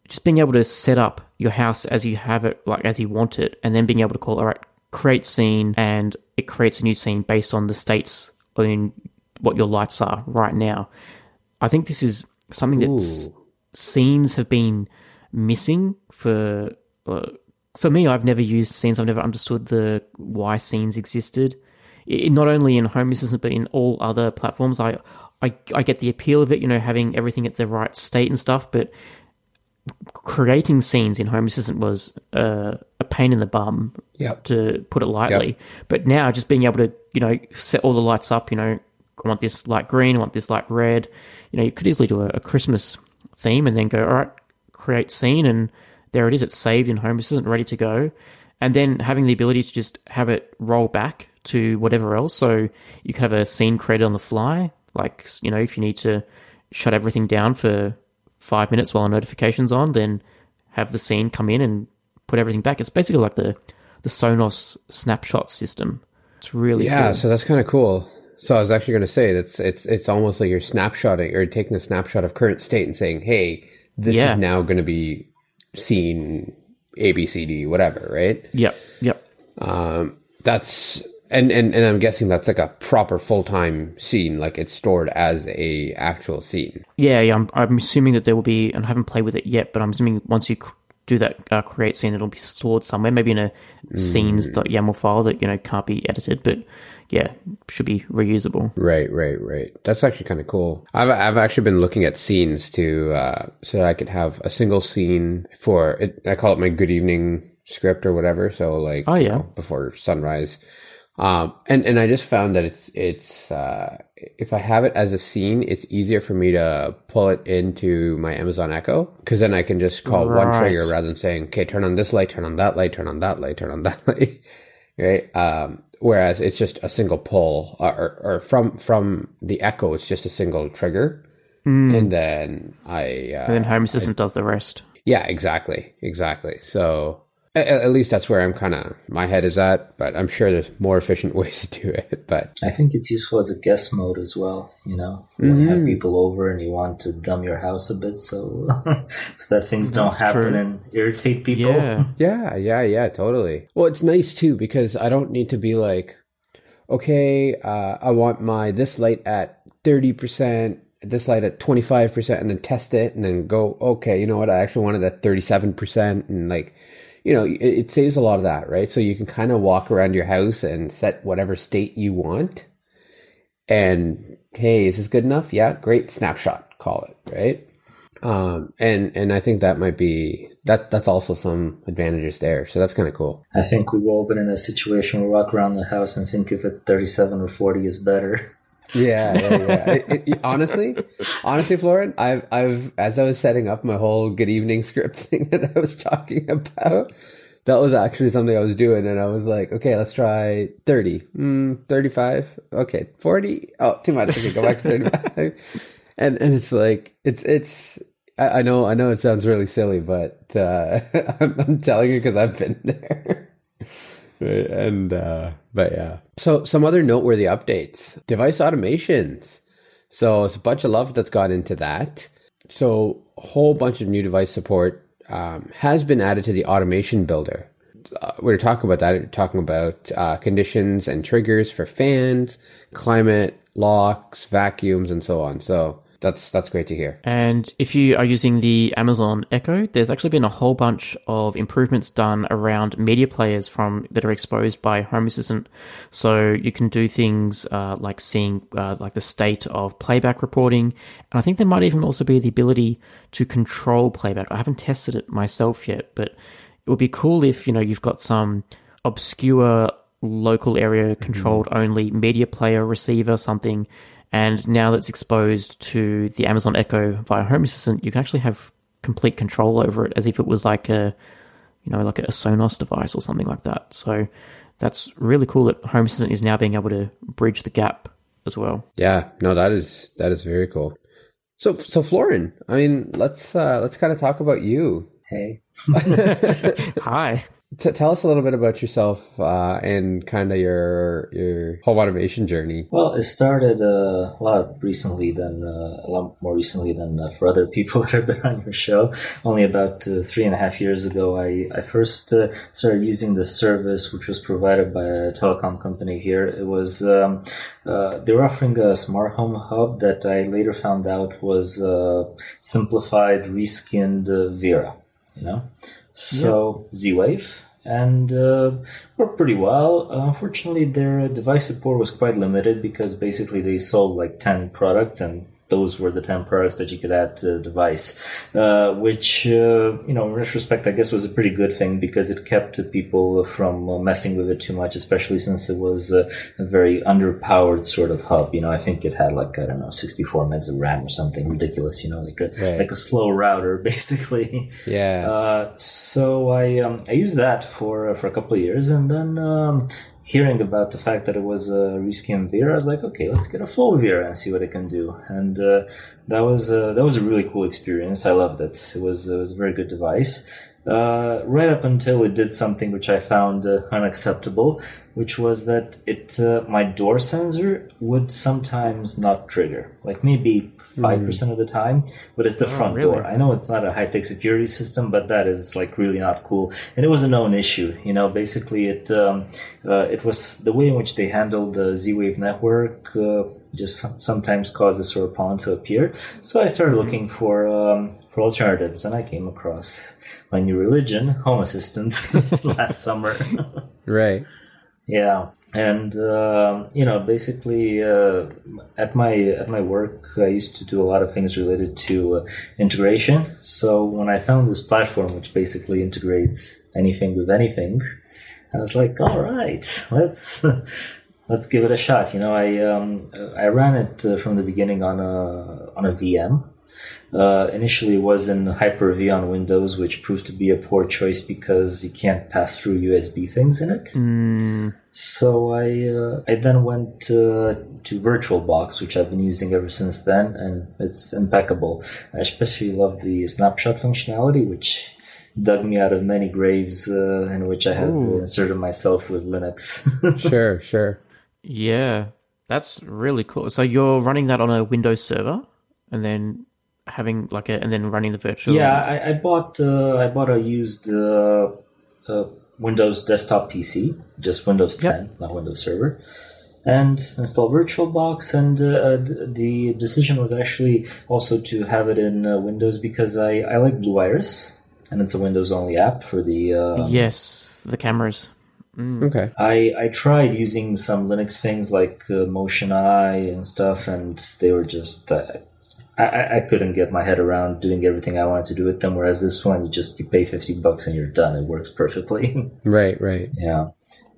just being able to set up your house as you have it, like as you want it, and then being able to call, all right, create scene, and it creates a new scene based on the states in what your lights are right now. I think this is something that scenes have been missing for uh, for me, I've never used scenes. I've never understood the why scenes existed. It, not only in Home Assistant, but in all other platforms. I, I, I get the appeal of it. You know, having everything at the right state and stuff. But creating scenes in Home Assistant was uh, a pain in the bum, yep. to put it lightly. Yep. But now, just being able to, you know, set all the lights up. You know, I want this light green. I want this light red. You know, you could easily do a, a Christmas theme and then go, all right, create scene and there it is. It's saved in Home Assistant, ready to go. And then having the ability to just have it roll back to whatever else. So you can have a scene created on the fly. Like, you know, if you need to shut everything down for five minutes while a notification's on, then have the scene come in and put everything back. It's basically like the, the Sonos snapshot system. It's really yeah. Cool. So that's kind of cool. So I was actually going to say that's it's it's almost like you're snapshotting or taking a snapshot of current state and saying, "Hey, this yeah. is now going to be scene A, B, C, D, whatever, right? Yep. Yep. Um, that's and, and and I'm guessing that's like a proper full time scene, like it's stored as a actual scene. Yeah, yeah. I'm, I'm assuming that there will be, and I haven't played with it yet, but I'm assuming once you do that uh, create scene, it'll be stored somewhere, maybe in a mm. scenes.yaml file that you know can't be edited, but yeah, should be reusable. Right, right, right. That's actually kind of cool. I've I've actually been looking at scenes to uh, so that I could have a single scene for it. I call it my good evening script or whatever. So like, oh yeah, you know, before sunrise. Um, and and I just found that it's it's uh, if I have it as a scene, it's easier for me to pull it into my Amazon Echo because then I can just call right. one trigger rather than saying, okay, turn on this light, turn on that light, turn on that light, turn on [laughs] that light, right? Um, whereas it's just a single pull uh, or, or from from the echo it's just a single trigger mm. and then i uh, and then home assistant I, does the rest yeah exactly exactly so at, at least that's where i'm kind of my head is at but i'm sure there's more efficient [laughs] ways to do it but i think it's useful as a guest mode as well you know mm-hmm. when you have mm-hmm. people over and you want to dumb your house a bit so [laughs] so that things that's don't happen true. and irritate people yeah [laughs] yeah yeah yeah totally well it's nice too because i don't need to be like okay uh, i want my this light at 30% this light at 25% and then test it and then go okay you know what i actually wanted at 37% and like you know, it, it saves a lot of that, right? So you can kind of walk around your house and set whatever state you want. And hey, is this good enough? Yeah, great snapshot, call it, right? Um, and and I think that might be that that's also some advantages there. So that's kind of cool. I think we've all been in a situation where we walk around the house and think if a 37 or 40 is better. [laughs] Yeah, yeah, yeah. [laughs] it, it, honestly, honestly, Florin, I've, I've, as I was setting up my whole good evening script [laughs] thing that I was talking about, that was actually something I was doing, and I was like, okay, let's try 30, mm, 35, okay, 40. Oh, too much. Okay, go back to 35. [laughs] and and it's like it's it's. I, I know I know it sounds really silly, but uh, I'm, I'm telling you because I've been there. And uh, but yeah. So some other noteworthy updates: device automations. So it's a bunch of love that's gone into that. So a whole bunch of new device support um, has been added to the automation builder. Uh, we're talking about that. We're talking about uh, conditions and triggers for fans, climate, locks, vacuums, and so on. So that's that's great to hear. And if you are using the Amazon Echo, there's actually been a whole bunch of improvements done around media players from that are exposed by Home Assistant. So you can do things uh, like seeing uh, like the state of playback reporting, and I think there might even also be the ability to control playback. I haven't tested it myself yet, but it would be cool if you know you've got some obscure local area controlled only media player receiver something and now that's exposed to the Amazon Echo via Home Assistant, you can actually have complete control over it as if it was like a, you know, like a Sonos device or something like that. So that's really cool that Home Assistant is now being able to bridge the gap as well. Yeah, no, that is that is very cool. So so Florin, I mean, let's uh let's kind of talk about you. Hey. [laughs] [laughs] Hi. T- tell us a little bit about yourself uh, and kind of your your home automation journey. Well, it started uh, a lot recently than uh, a lot more recently than uh, for other [laughs] people that have been on your show. Only about uh, three and a half years ago, I I first uh, started using the service, which was provided by a telecom company here. It was um, they were offering a smart home hub that I later found out was simplified, reskinned Vera. You know. So yeah. Z-Wave and uh, worked pretty well. Unfortunately, their device support was quite limited because basically they sold like 10 products and those were the 10 products that you could add to the device, uh, which, uh, you know, in retrospect, I guess was a pretty good thing because it kept people from uh, messing with it too much, especially since it was a, a very underpowered sort of hub. You know, I think it had like, I don't know, 64 megs of RAM or something ridiculous, you know, like a, right. like a slow router, [laughs] basically. Yeah. Uh, so I, um, I used that for, uh, for a couple of years and then, um, hearing about the fact that it was a reskin Vera, I was like, okay, let's get a full Vera and see what it can do. And uh, that was uh, that was a really cool experience. I loved it. It was it was a very good device. Uh, right up until it did something which I found uh, unacceptable, which was that it uh, my door sensor would sometimes not trigger, like maybe five percent mm. of the time, but it's the oh, front really? door. I know it's not a high tech security system, but that is like really not cool. And it was a known issue. You know, basically it um, uh, it was the way in which they handled the Z Wave network. Uh, just sometimes caused this sort of problem to appear. So I started mm-hmm. looking for um, for alternatives, and I came across my new religion, Home Assistant, [laughs] last summer. right. Yeah, and uh, you know, basically, uh, at my at my work, I used to do a lot of things related to uh, integration. So when I found this platform, which basically integrates anything with anything, I was like, all right, let's [laughs] let's give it a shot. You know, I um, I ran it uh, from the beginning on a on a VM uh, initially was in Hyper-V on Windows, which proved to be a poor choice because you can't pass through USB things in it. Mm. So I uh, I then went uh, to VirtualBox, which I've been using ever since then, and it's impeccable. I especially love the snapshot functionality, which dug me out of many graves uh, in which I had inserted myself with Linux. [laughs] sure, sure. Yeah, that's really cool. So you're running that on a Windows server, and then having like a and then running the virtual. Yeah, I, I bought uh, I bought a used uh, uh, Windows desktop PC, just Windows 10, yep. not Windows Server, and installed VirtualBox. And uh, the decision was actually also to have it in uh, Windows because I I like Blue Iris, and it's a Windows only app for the um, yes for the cameras. Mm. Okay. I, I tried using some Linux things like uh, motionEye and stuff, and they were just uh, I, I couldn't get my head around doing everything I wanted to do with them. Whereas this one, you just you pay fifty bucks and you're done. It works perfectly. [laughs] right, right. Yeah,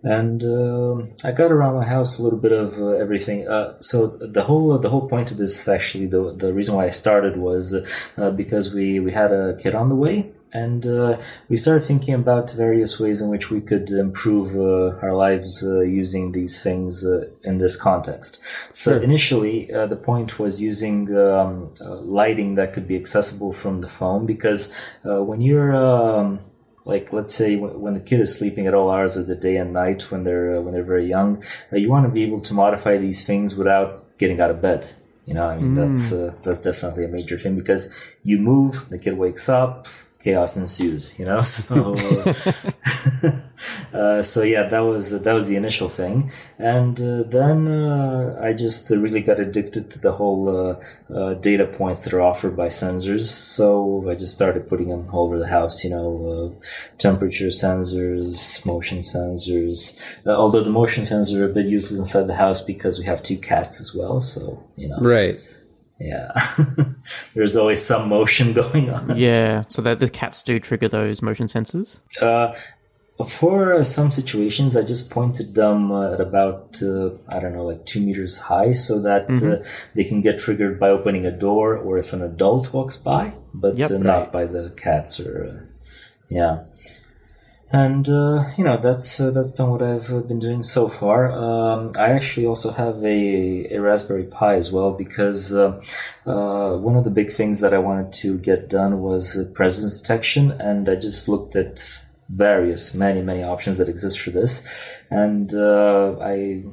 and uh, I got around my house a little bit of uh, everything. Uh, so the whole the whole point of this actually the the reason why I started was uh, because we we had a kid on the way and uh, we started thinking about various ways in which we could improve uh, our lives uh, using these things uh, in this context. So Sure. initially, uh, the point was using um, uh, lighting that could be accessible from the phone because uh, when you're um, like let's say when the kid is sleeping at all hours of the day and night when they're uh, when they're very young, uh, you want to be able to modify these things without getting out of bed. You know, I mean that's uh, that's definitely a major thing because you move, the kid wakes up, chaos ensues. You know, [laughs] so [laughs] uh, so yeah, that was that was the initial thing, and uh, then uh, I just really got addicted to the whole uh, uh, data points that are offered by sensors. So I just started putting them all over the house. You know, uh, temperature sensors, motion sensors. Uh, although the motion sensors are a bit useless inside the house because we have two cats as well. So you know, Right. Yeah, [laughs] there's always some motion [laughs] going on. Yeah, so that the cats do trigger those motion sensors. Uh, for some situations, I just pointed them uh, at about uh, I don't know, like two meters high, so that Mm-hmm. uh, they can get triggered by opening a door or if an adult walks by, but Yep. uh, not by the cats or uh, yeah. And uh, you know that's uh, that's been what I've uh, been doing so far. Um, I actually also have a, a Raspberry Pi as well because uh, uh, one of the big things that I wanted to get done was uh, presence detection, and I just looked at various, many, many options that exist for this, and I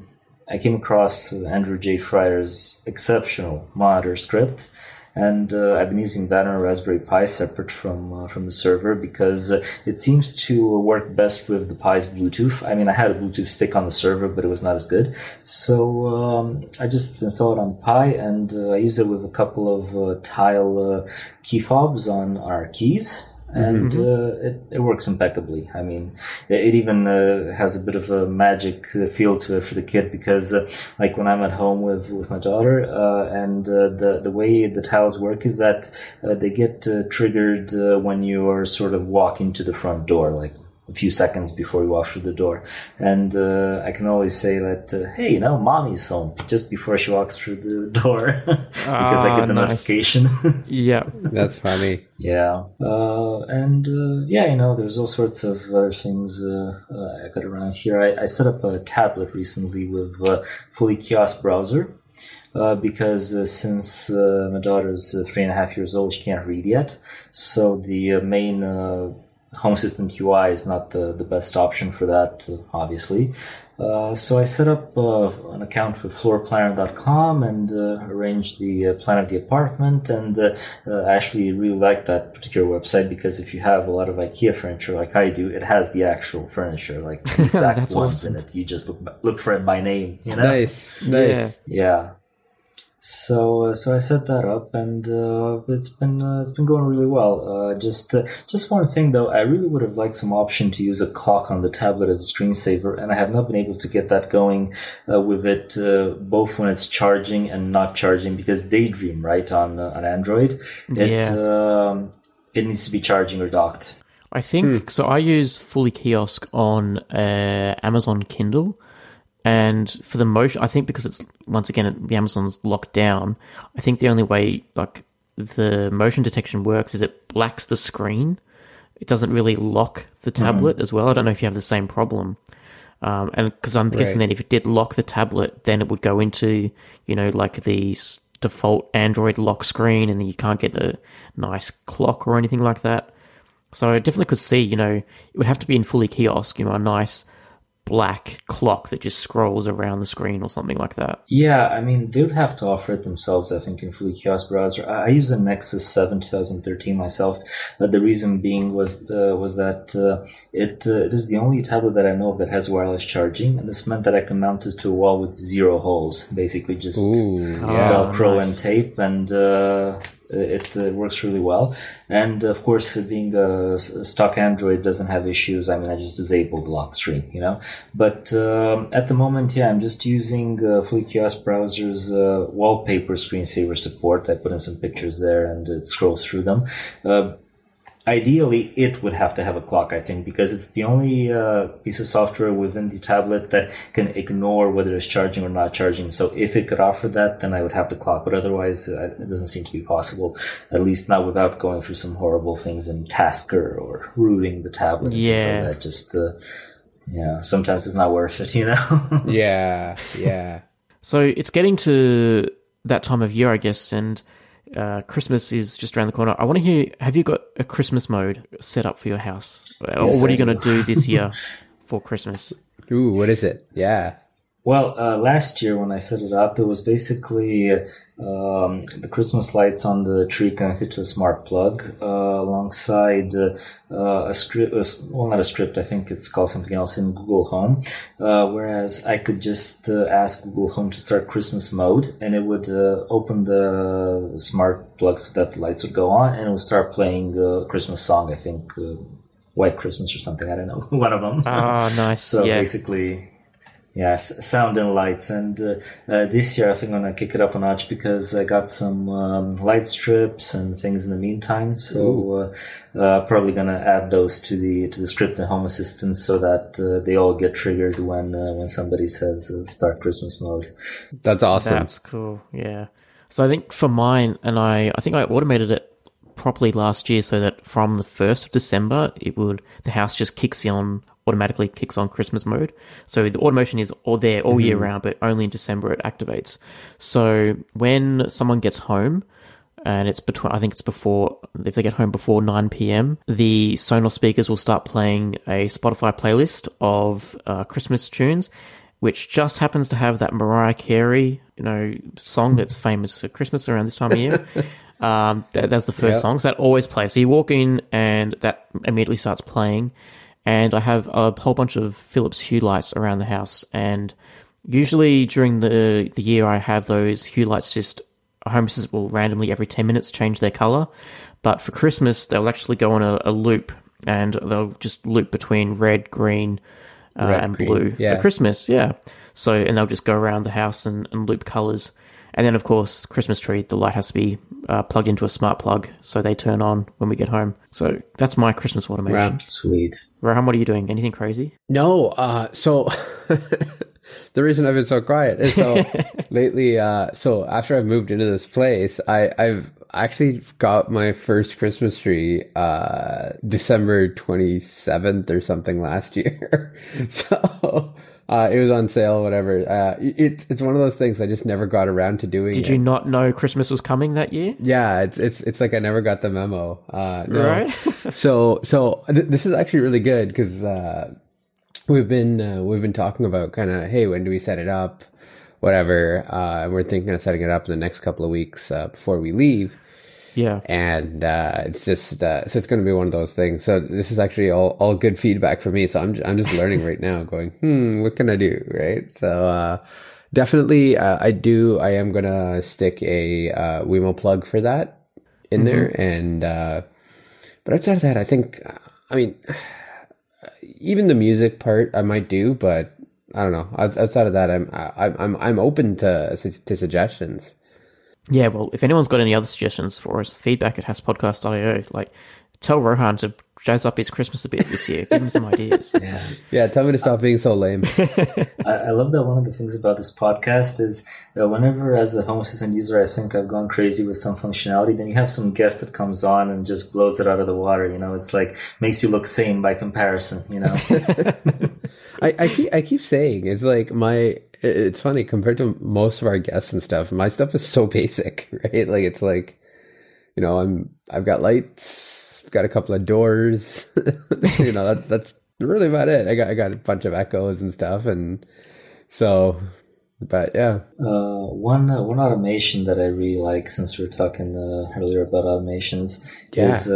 I came across Andrew J. Freyer's exceptional monitor script, and uh, I've been using that on Raspberry Pi separate from uh, from the server because uh, it seems to work best with the Pi's Bluetooth. I mean, I had a Bluetooth stick on the server, but it was not as good. So um, I just installed it on Pi, and uh, I use it with a couple of uh, tile key fobs on our keys and uh, it, it works impeccably. I mean, it, it even uh, has a bit of a magic uh, feel to it for the kid because, uh, like when I'm at home with, with my daughter, uh, and uh, the the way the tiles work is that uh, they get uh, triggered uh, when you are sort of walking to the front door, like. A few seconds before you walk through the door, and uh, I can always say that, uh, "Hey, you know, mommy's home," just before she walks through the [laughs] door, because I Ah, get the nice. notification. [laughs] Yeah, That's funny. Yeah, uh, and uh, yeah, you know, there's all sorts of other things uh, uh, I got around here. I, I set up a tablet recently with uh, fully kiosk browser uh, because uh, since uh, my daughter's uh, three and a half years old, she can't read yet. So the uh, main uh, Home Assistant UI is not the, the best option for that, uh, obviously. Uh, so I set up uh, an account with floorplanner.com and uh, arranged the uh, plan of the apartment. And uh, uh, I actually really like that particular website because if you have a lot of IKEA furniture like I do, it has the actual furniture, like the [laughs] exact ones awesome. in it. You just look look for it by name, you know? Nice. Nice. Yeah. So uh, so I set that up, and uh, it's been uh, it's been going really well. Uh, just uh, just one thing though, I really would have liked some option to use a clock on the tablet as a screensaver, and I have not been able to get that going uh, with it uh, both when it's charging and not charging because Daydream right on uh, on Android, it Yeah. um, it needs to be charging or docked. I think so. I use fully kiosk on uh, Amazon Kindle, and for the motion, I think because it's once again the Amazon's locked down. I think the only way like the motion detection works is it blacks the screen. It doesn't really lock the tablet as well. I don't know if you have the same problem. Um, and because I'm guessing that if it did lock the tablet, then it would go into you know like the default Android lock screen, and then you can't get a nice clock or anything like that. So I definitely could see, you know, it would have to be in fully kiosk, you know, a nice black clock that just scrolls around the screen or something like that. Yeah, I mean, they would have to offer it themselves, I think, in Fully Kiosk browser. I, I use a Nexus 7 2013 myself. but the reason being was uh, was that uh, it uh, it is the only tablet that I know of that has wireless charging, and this meant that I can mount it to a wall with zero holes, basically just Ooh. Yeah. Velcro nice. and tape, and uh, it uh, works really well. And of course, uh, being a stock Android doesn't have issues. I mean, I just disabled lock screen, you know. But um, at the moment, yeah, I'm just using uh, Kiosk browser's uh, wallpaper screensaver support. I put in some pictures there, and it scrolls through them. Uh, ideally it would have to have a clock i think because it's the only uh, piece of software within the tablet that can ignore whether it's charging or not charging. So if it could offer that then i would have the clock. But otherwise uh, it doesn't seem to be possible at least not without going through some horrible things in tasker or rooting the tablet yeah like that. just uh, yeah sometimes it's not worth it [laughs] you know? Yeah yeah. [laughs] So it's getting to that time of year i guess and uh, Christmas is just around the corner. I want to hear. Have you got a Christmas mode set up for your house, or Yes, what are you going to do this [laughs] year for Christmas? Ooh, what is it? Yeah. Well, uh, last year when I set it up, it was basically um, the Christmas lights on the tree connected to a smart plug, uh, alongside uh, a script. Uh, well, not a script. I think it's called something else in Google Home. Uh, whereas I could just uh, ask Google Home to start Christmas mode, and it would uh, open the smart plug so that the lights would go on, and it would start playing a Christmas song. I think. Uh, White Christmas or something. I don't know. [laughs] One of them. Ah, nice. [laughs] So yeah. basically, yeah, s- sound and lights. And uh, uh, this year, I think I'm gonna kick it up a notch because I got some um, light strips and things in the meantime. So uh, uh, probably gonna add those to the to the script and Home Assistant so that uh, they all get triggered when uh, when somebody says uh, start Christmas mode. That's awesome. That's cool. Yeah. So I think for mine, and I, I think I automated it properly last year so that from the 1st of December, it would, the house just kicks on, automatically kicks on Christmas mode. So the automation is all there all year round, but only in December it activates. So when someone gets home, and it's between, I think it's before, if they get home before 9 p.m., the Sonos speakers will start playing a Spotify playlist of uh, Christmas tunes, which just happens to have that Mariah Carey, you know, song that's [laughs] famous for Christmas around this time of year. [laughs] um, that, that's the first Yep. song. So that always plays. So you walk in and that immediately starts playing. And I have a whole bunch of Philips Hue lights around the house. And usually during the, the year, I have those Hue lights just Home Assistant will randomly every 10 minutes change their color. But for Christmas, they'll actually go on a, a loop and they'll just loop between red, green, uh, Red, and green, blue yeah. for Christmas. Yeah. So, and they'll just go around the house and, and loop colors. And then, of course, Christmas tree, the light has to be uh, plugged into a smart plug so they turn on when we get home. So that's my Christmas automation. Wow. Sweet. Rohan, what are you doing? Anything crazy? No, uh, so [laughs] the reason I've been so quiet is so [laughs] lately, uh, so after I've moved into this place, I, I've actually got my first Christmas tree, uh, December 27th or something last [laughs] year. so, uh, it was on sale, whatever. Uh, it's, it's one of those things I just never got around to doing. Did it. you not know Christmas was coming that year? Yeah, it's it's it's like I never got the memo. Uh, no. Right. [laughs] so so th- this is actually really good because uh, we've been uh, we've been talking about kind of hey when do we set it up, whatever. Uh, and we're thinking of setting it up in the next couple of weeks uh, before we leave. Yeah. And uh, it's just uh, so it's going to be one of those things. So this is actually all, all good feedback for me. So I'm I'm just learning right now, going hmm, what can I do, right? So uh, definitely, uh, I do. I am gonna stick a uh, Wemo plug for that in there, and uh, but outside of that, I think, I mean, [sighs] even the music part I might do, but I don't know. Outside of that, I'm I- I'm I'm open to to suggestions. Yeah, well, if anyone's got any other suggestions for us, feedback at hasspodcast.io. Like, tell Rohan to jazz up his Christmas a bit this year. Give him some ideas. [laughs] Yeah. Yeah, tell me to stop being so lame. [laughs] I, I love that one of the things about this podcast is that whenever, as a Home Assistant user, I think I've gone crazy with some functionality, then you have some guest that comes on and just blows it out of the water. You know, it's like makes you look sane by comparison. You know, [laughs] I, I keep I keep saying it's like my it's funny compared to most of our guests and stuff. My stuff is so [laughs] basic, right? Like it's like you know I'm I've got lights, I've got a couple of doors. [laughs] you know that that's really about it. I got I got a bunch of echoes and stuff, and so but yeah, uh, one uh, one automation that I really like, since we are talking uh, earlier about automations, Yeah. is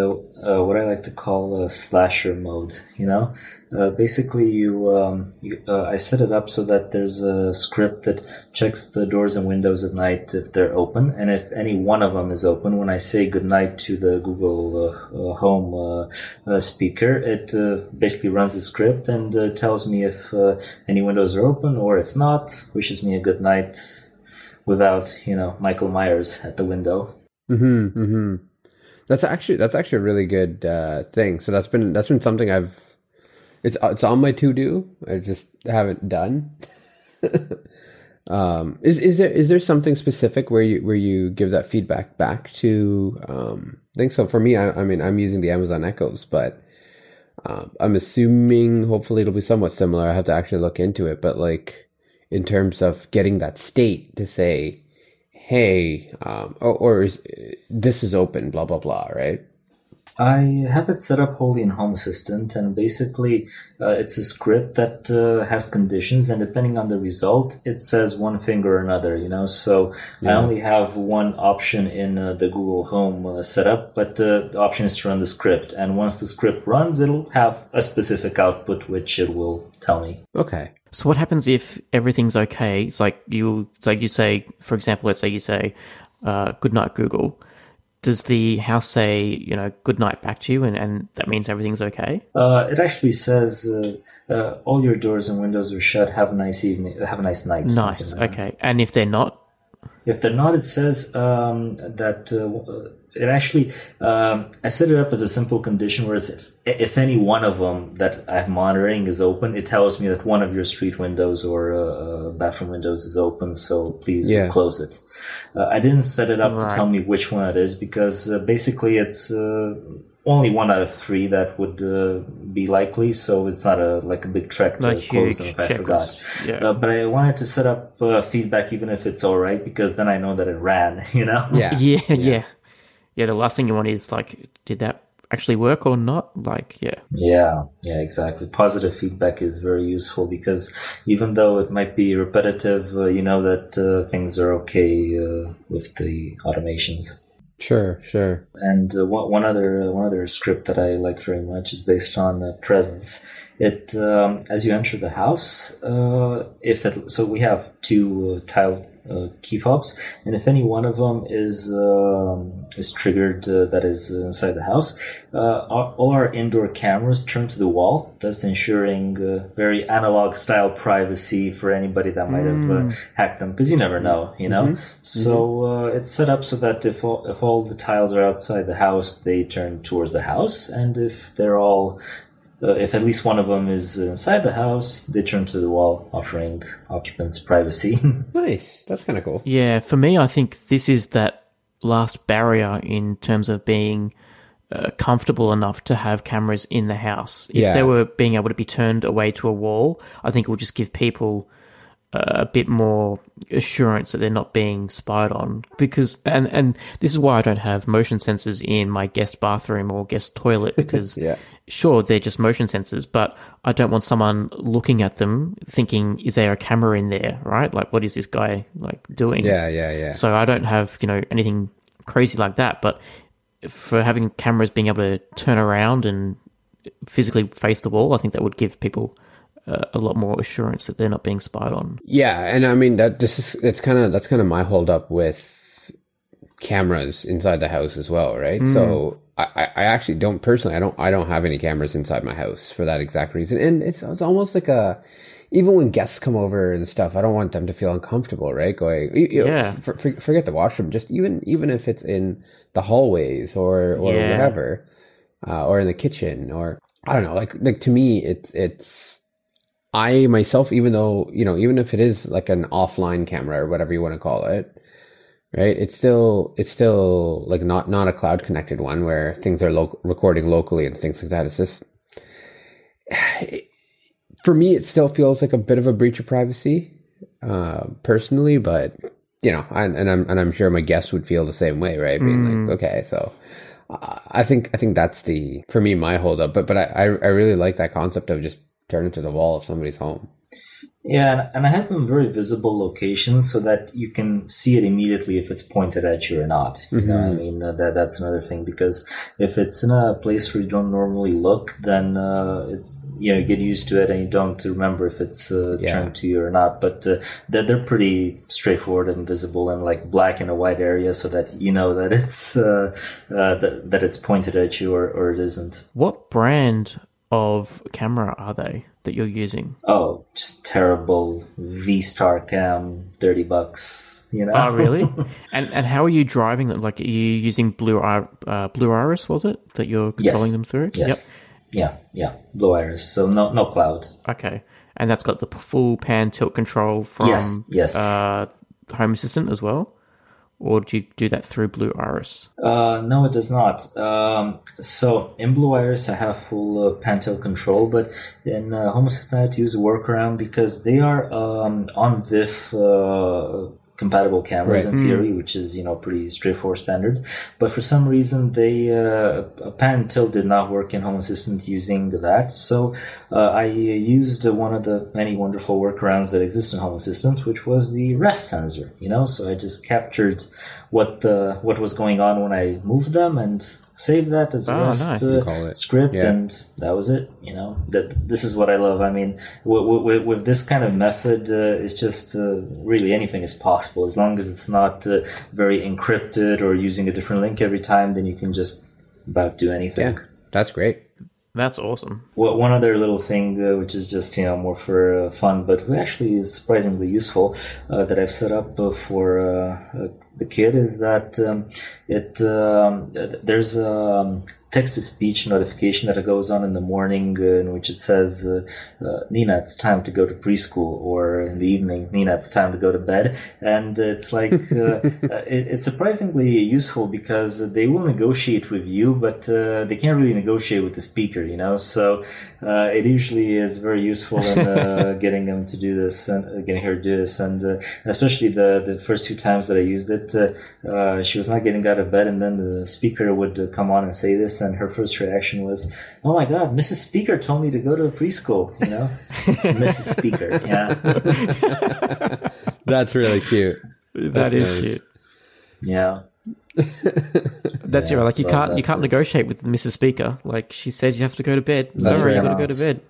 uh, what I like to call a slasher mode. You know, uh, basically, you, um, you uh, I set it up so that there's a script that checks the doors and windows at night if they're open, and if any one of them is open, when I say goodnight to the Google uh, uh, Home uh, speaker, it basically runs the script and tells me if any windows are open, or if not, wishes me a good night without, you know, Michael Myers at the window. mm-hmm, mm-hmm. That's actually that's actually a really good uh, thing. So that's been that's been something I've it's it's on my to do. I just haven't done. [laughs] um, is is there is there something specific where you where you give that feedback back to? Um, I think so. For me, I, I mean, I'm using the Amazon Echoes, but uh, I'm assuming hopefully it'll be somewhat similar. I have to actually look into it, but like in terms of getting that state to say, "Hey," um, or, or is, this is open, blah blah blah, right? I have it set up wholly in Home Assistant, and basically, uh, it's a script that uh, has conditions, and depending on the result, it says one thing or another. You know, so I only have one option in uh, the Google Home uh, setup, but uh, the option is to run the script, and once the script runs, it'll have a specific output which it will tell me. Okay. So what happens if everything's okay? It's like you, it's like you say, for example, let's say you say, uh, "Good night, Google." Does the house say, you know, "Good night" back to you, and, and that means everything's okay? Uh, it actually says uh, uh, all your doors and windows are shut. Have a nice evening. Have a nice night. Nice. like. Okay. And if they're not, If they're not, it says um, that uh, it actually. Um, I set it up as a simple condition, whereas if, if any one of them that I'm monitoring is open, it tells me that one of your street windows or uh, uh, bathroom windows is open. So please Yeah. close it. Uh, I didn't set it up to tell me which one it is because uh, basically it's uh, only one out of three that would uh, be likely. So it's not a like a big trek to Like close them if I forgot. checklist. Yeah. Uh, but I wanted to set up uh, feedback even if it's all right because then I know that it ran. [laughs] You know. Yeah. yeah, yeah, yeah, The last thing you want is like, did that actually work or not? Like, yeah, Yeah, yeah, exactly. Positive feedback is very useful because even though it might be repetitive, uh, you know that uh, things are okay uh, with the automations. Sure. Sure. And uh, one, one other one other script that I like very much is based on uh, presence. It um, as you enter the house, uh, if it so we have two uh, tile key fobs, and if any one of them is um, is triggered uh, that is inside the house, uh, all our indoor cameras turn to the wall, thus ensuring uh, very analog style privacy for anybody that might have uh, hacked them, because you never know, you know. So uh, it's set up so that if all, if all the tiles are outside the house, they turn towards the house, and if they're all uh, if at least one of them is inside the house, they turn to the wall, offering occupants privacy. [laughs] Nice. That's kind of cool. yeah. For me, I think this is that last barrier in terms of being uh, comfortable enough to have cameras in the house. If Yeah. they were being able to be turned away to a wall, I think it would just give people uh, a bit more assurance that they're not being spied on. Because and and this is why I don't have motion sensors in my guest bathroom or guest toilet [laughs] because Yeah. Sure they're just motion sensors, but I don't want someone looking at them thinking, is there a camera in there? Right? Like, what is this guy like doing? Yeah. Yeah. Yeah. So I don't have, you know, anything crazy like that. But for having cameras being able to turn around and physically face the wall, I think that would give people uh, a lot more assurance that they're not being spied on. Yeah, and I mean that this is it's kind of that's kind of my hold up with cameras inside the house as well, right? So I, I actually don't personally I don't I don't have any cameras inside my house for that exact reason, and it's it's almost like a even when guests come over and stuff, I don't want them to feel uncomfortable, right? Going, you, you know, Yeah. for, for, forget the washroom, just even even if it's in the hallways or or Yeah. whatever, uh, or in the kitchen, or I don't know, like like to me, it's it's I myself, even though, you know, even if it is like an offline camera or whatever you want to call it, right? It's still, it's still like not, not a cloud connected one where things are lo- recording locally and things like that. It's just, [sighs] for me, it still feels like a bit of a breach of privacy, uh, personally, but you know, and, and I'm, and I'm sure my guests would feel the same way, right? Being like, okay, so, uh, I think, I think that's the, for me, my holdup, but, but I, I I really like that concept of just turn it to the wall of somebody's home. Yeah, and- and I have them in very visible locations so that you can see it immediately if it's pointed at you or not. You know, I mean uh, that that's another thing because if it's in a place where you don't normally look, then uh, it's you know you get used to it and you don't remember if it's uh, Yeah. turned to you or not. But uh, they're they're pretty straightforward and visible and like black in a white area so that you know that it's uh, uh, that, that it's pointed at you or, or it isn't. What brand of camera are they that you're using? Oh, just terrible VStarcam, thirty bucks. You know? Oh, really? [laughs] and and how are you driving them? Like, are you using Blue uh, Blue Iris? Was it that you're controlling Yes. them through? yes. Yeah, yeah. Blue Iris. So no, no cloud. Okay. And that's got the full pan tilt control from Yes, yes. Uh, Home Assistant as well, or do you do that through Blue Iris? Uh, no, it does not. Um, so in Blue Iris, I have full uh, Pantel control, but in uh, Assistant, I use a workaround because they are um, ONVIF uh, compatible cameras Right. in theory, which is you know pretty straightforward standard. But for some reason, they uh, pan tilt did not work in Home Assistant using that. So uh, I used one of the many wonderful workarounds that exist in Home Assistant, which was the rest sensor. You know, so I just captured what the what was going on when I moved them and saved that as a Oh, rest nice. uh, script, Yeah. and that was it. You know, that this is what I love. I mean, with, with, with this kind of method, uh, it's just uh, really anything is possible as long as it's not uh, very encrypted or using a different link every time. Then you can just about do anything. Yeah, that's great. That's awesome. Well, one other little thing, uh, which is just you know more for uh, fun, but actually is surprisingly useful, uh, that I've set up uh, for uh, uh, the kid is that um, it um, there's a text to speech notification that goes on in the morning uh, in which it says, uh, uh, "Nina, it's time to go to preschool," or in the evening, "Nina, it's time to go to bed," and it's like [laughs] uh, uh, it, it's surprisingly useful because they will negotiate with you, but uh, they can't really negotiate with the speaker, you know. So uh, it usually is very useful in uh, [laughs] getting them to do this and uh, getting her to do this, and uh, especially the the first few times that I used it, uh, uh, she was not getting out of bed, and then the speaker would uh, come on and say this, and her first reaction was, "Oh my God, Mrs. Speaker told me to go to preschool," you know. it's [laughs] Mrs. Speaker, yeah, [laughs] That's really cute. That is nice. cute. yeah. [laughs] That's Yeah, it. Like you can't you can't phrase. negotiate with Mrs. Speaker. Like she says, you have to go to bed. That's Sorry, you right. got to go to bed.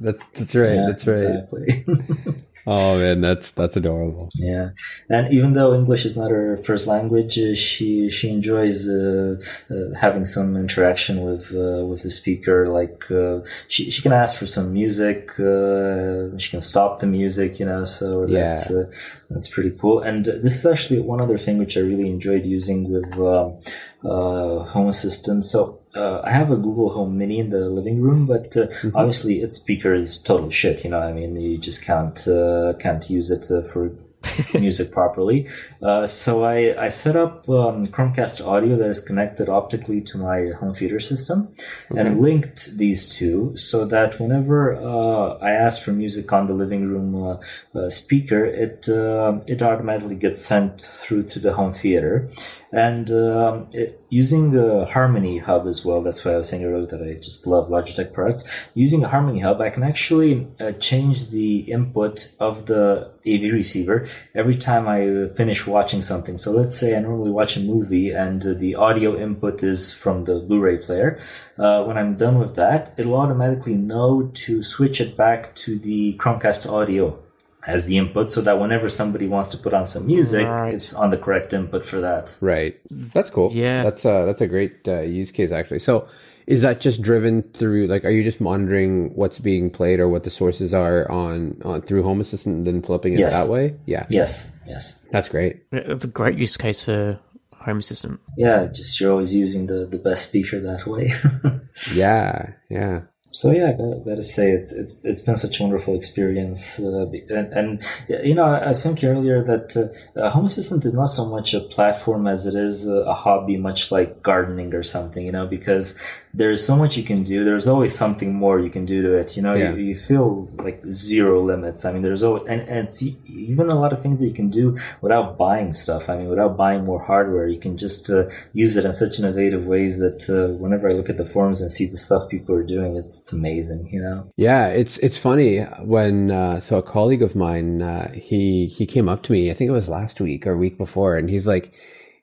That, that's right. Yeah, that's right. Exactly. Oh man, that's that's adorable. Yeah, and even though English is not her first language, uh, she she enjoys uh, uh, having some interaction with uh, with the speaker. Like uh, she she can ask for some music, uh, she can stop the music, you know. So that's Yeah. uh, that's pretty cool. And this is actually one other thing which I really enjoyed using with um, uh, Home Assistant. So. Uh, I have a Google Home Mini in the living room, but uh, obviously its speaker is total shit. You know, I mean, you just can't uh, can't use it uh, for [laughs] music properly. Uh, so I, I set up um, Chromecast audio that is connected optically to my home theater system and linked these two so that whenever uh, I ask for music on the living room speaker, it uh, it automatically gets sent through to the home theater. And um, it, using Harmony Hub as well, that's why I was saying earlier that I just love Logitech products. Using Harmony Hub, I can actually uh, change the input of the AV receiver every time I finish watching something. So let's say I normally watch a movie and uh, the audio input is from the Blu-ray player. Uh, when I'm done with that, it'll automatically know to switch it back to the Chromecast audio as the input so that whenever somebody wants to put on some music, Right. it's on the correct input for that. Right. That's cool. Yeah. That's uh that's a great uh, use case actually. So is that just driven through like are you just monitoring what's being played or what the sources are on on through Home Assistant and then flipping it Yes. that way? Yeah. Yes, yes. That's great. Yeah, That's a great use case for Home Assistant. Yeah, just you're always using the, the best speaker that way. [laughs] Yeah. Yeah. So yeah, I gotta, say it's it's it's been such a wonderful experience, uh, and, and you know I was thinking earlier that uh, uh, Home Assistant is not so much a platform as it is a, a hobby, much like gardening or something. You know, because there's so much you can do. There's always something more you can do to it. You know, Yeah. you, you feel like zero limits. I mean, there's always and and it's e- even a lot of things that you can do without buying stuff. I mean, without buying more hardware, you can just uh, use it in such innovative ways that uh, whenever I look at the forums and see the stuff people are doing, it's it's amazing. You know. Yeah, it's it's funny when uh, so a colleague of mine uh, he he came up to me I think it was last week or week before and he's like,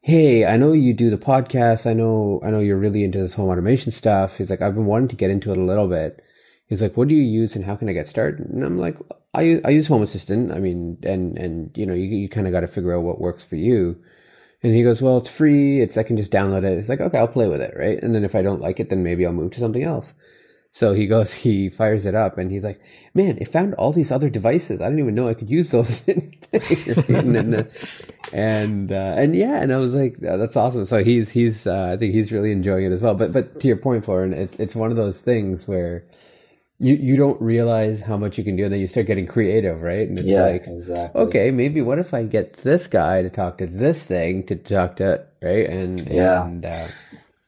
"Hey, I know you do the podcast. I know I know you're really into this home automation stuff." He's like, "I've been wanting to get into it a little bit." He's like, "What do you use and how can I get started?" And I'm like, "I I use Home Assistant. I mean, and and you know, you you kind of got to figure out what works for you." And he goes, "Well, it's free. It's I can just download it." It's like, "Okay, I'll play with it, right?" And then if I don't like it, then maybe I'll move to something else. So he goes, [laughs] he fires it up, and he's like, "Man, it found all these other devices. I didn't even know I could use those." [laughs] and uh, and yeah, and I was like, oh, "That's awesome." So he's he's uh, I think he's really enjoying it as well. But but to your point, Florin, it's it's one of those things where you you don't realize how much you can do, and then you start getting creative, right? And it's Yeah, like, exactly. okay, maybe what if I get this guy to talk to this thing to talk to right? And Yeah. and uh,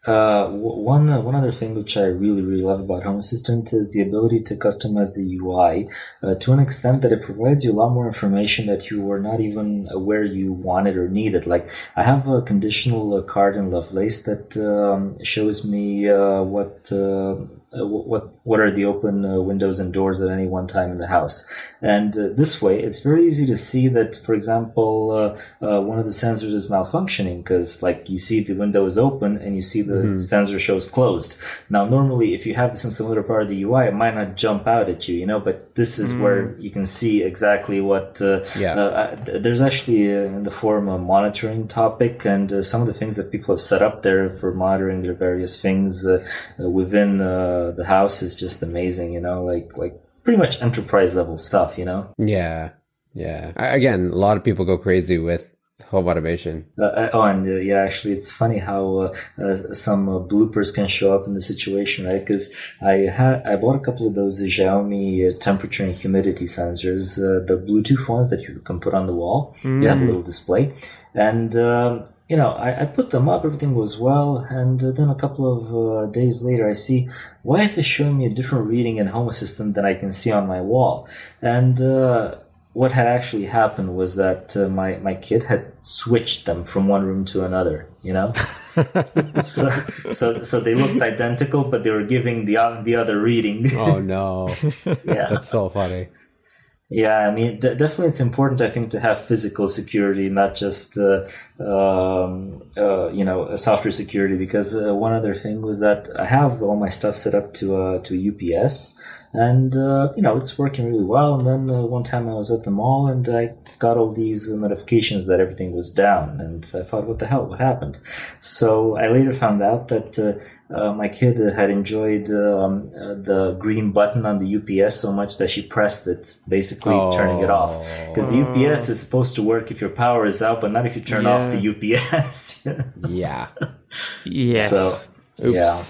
Uh, one uh, one other thing which I really really love about Home Assistant is the ability to customize the UI uh, to an extent that it provides you a lot more information that you were not even aware you wanted or needed. Like I have a conditional uh, card in Lovelace that um, shows me uh, what. What what are the open uh, windows and doors at any one time in the house. And uh, this way it's very easy to see that for example uh, uh, one of the sensors is malfunctioning because like you see the window is open and you see the sensor shows closed. Now normally if you have this in some other part of the ui it might not jump out at you you know but this is where you can see exactly what uh, Yeah. uh, th- there's actually uh, in the forum a monitoring topic and uh, some of the things that people have set up there for monitoring their various things uh, uh, within uh, the house is just amazing you know like like pretty much enterprise level stuff you know yeah, yeah. I, again, a lot of people go crazy with home automation. Uh, uh, oh, and uh, yeah, actually, it's funny how uh, uh, some uh, bloopers can show up in the situation, right? Because I had I bought a couple of those Xiaomi uh, temperature and humidity sensors, uh, the Bluetooth ones that you can put on the wall. They have a little display, and um, you know, I, I put them up. Everything was well, and uh, then a couple of uh, days later, I see why is this showing me a different reading in Home Assistant than I can see on my wall, and. Uh, what had actually happened was that uh, my my kid had switched them from one room to another. You know, [laughs] so so so they looked identical, but they were giving the the other reading. Oh no, [laughs] yeah, that's so funny. Yeah. I mean, d- definitely, it's important. I think to have physical security, not just uh, um, uh, you know software security. Because uh, one other thing was that I have all my stuff set up to uh, to UPS. And uh, you know it's working really well. And then uh, one time I was at the mall and I got all these notifications that everything was down, and I thought, "What the hell? What happened?" So I later found out that uh, uh, my kid uh, had enjoyed um, uh, the green button on the UPS so much that she pressed it, basically turning it off. Because the UPS is supposed to work if your power is out, but not if you turn off the UPS. [laughs] Yeah. Yes. So, yeah.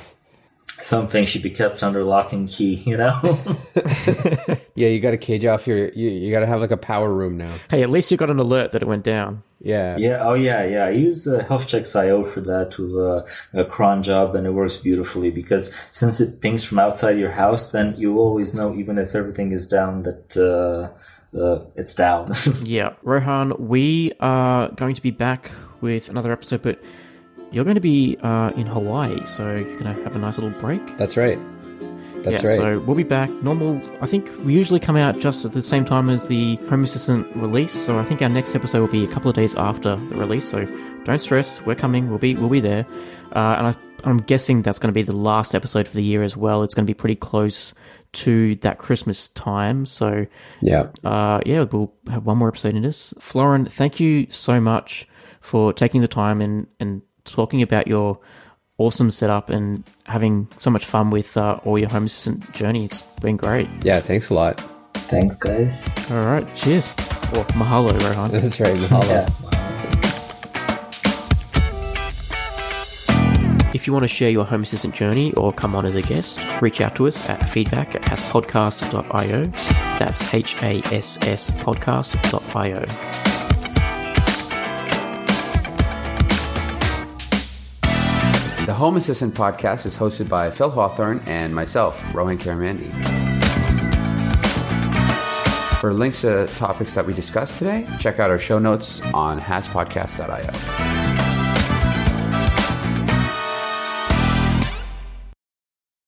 Something should be kept under lock and key, [laughs] you know? [laughs] Yeah, you got to cage off your. You, you got to have like a power room now. hey, at least you got an alert that it went down. Yeah. yeah, oh yeah, yeah. I use uh, HealthChecks.io for that with uh, a cron job, and it works beautifully because since it pings from outside your house, then you always know, even if everything is down, that uh, uh, it's down. [laughs] Yeah, Rohan, we are going to be back with another episode, but you're going to be uh, in Hawaii, so you're going to have a nice little break. That's right. That's yeah, right. so we'll be back. Normal, I think we usually come out just at the same time as the Home Assistant release, so I think our next episode will be a couple of days after the release. So don't stress, we're coming. We'll be we'll be there, uh, and I, I'm guessing that's going to be the last episode for the year as well. It's going to be pretty close to that Christmas time, so yeah. uh, yeah, we'll have one more episode in this. Florin, thank you so much for taking the time and, and talking about your awesome setup and having so much fun with uh, all your home assistant journey. It's been great. Yeah. Thanks a lot. Thanks, guys. All right, cheers. Or mahalo, Rohan. [laughs] That's right. Mahalo. Yeah. If you want to share your home assistant journey or come on as a guest, reach out to us at feedback at hasspodcast.io. That's H A S S podcast.io. The Home Assistant podcast is hosted by Phil Hawthorne and myself, Rohan Karamandi. For links to topics that we discussed today, check out our show notes on hasspodcast.io.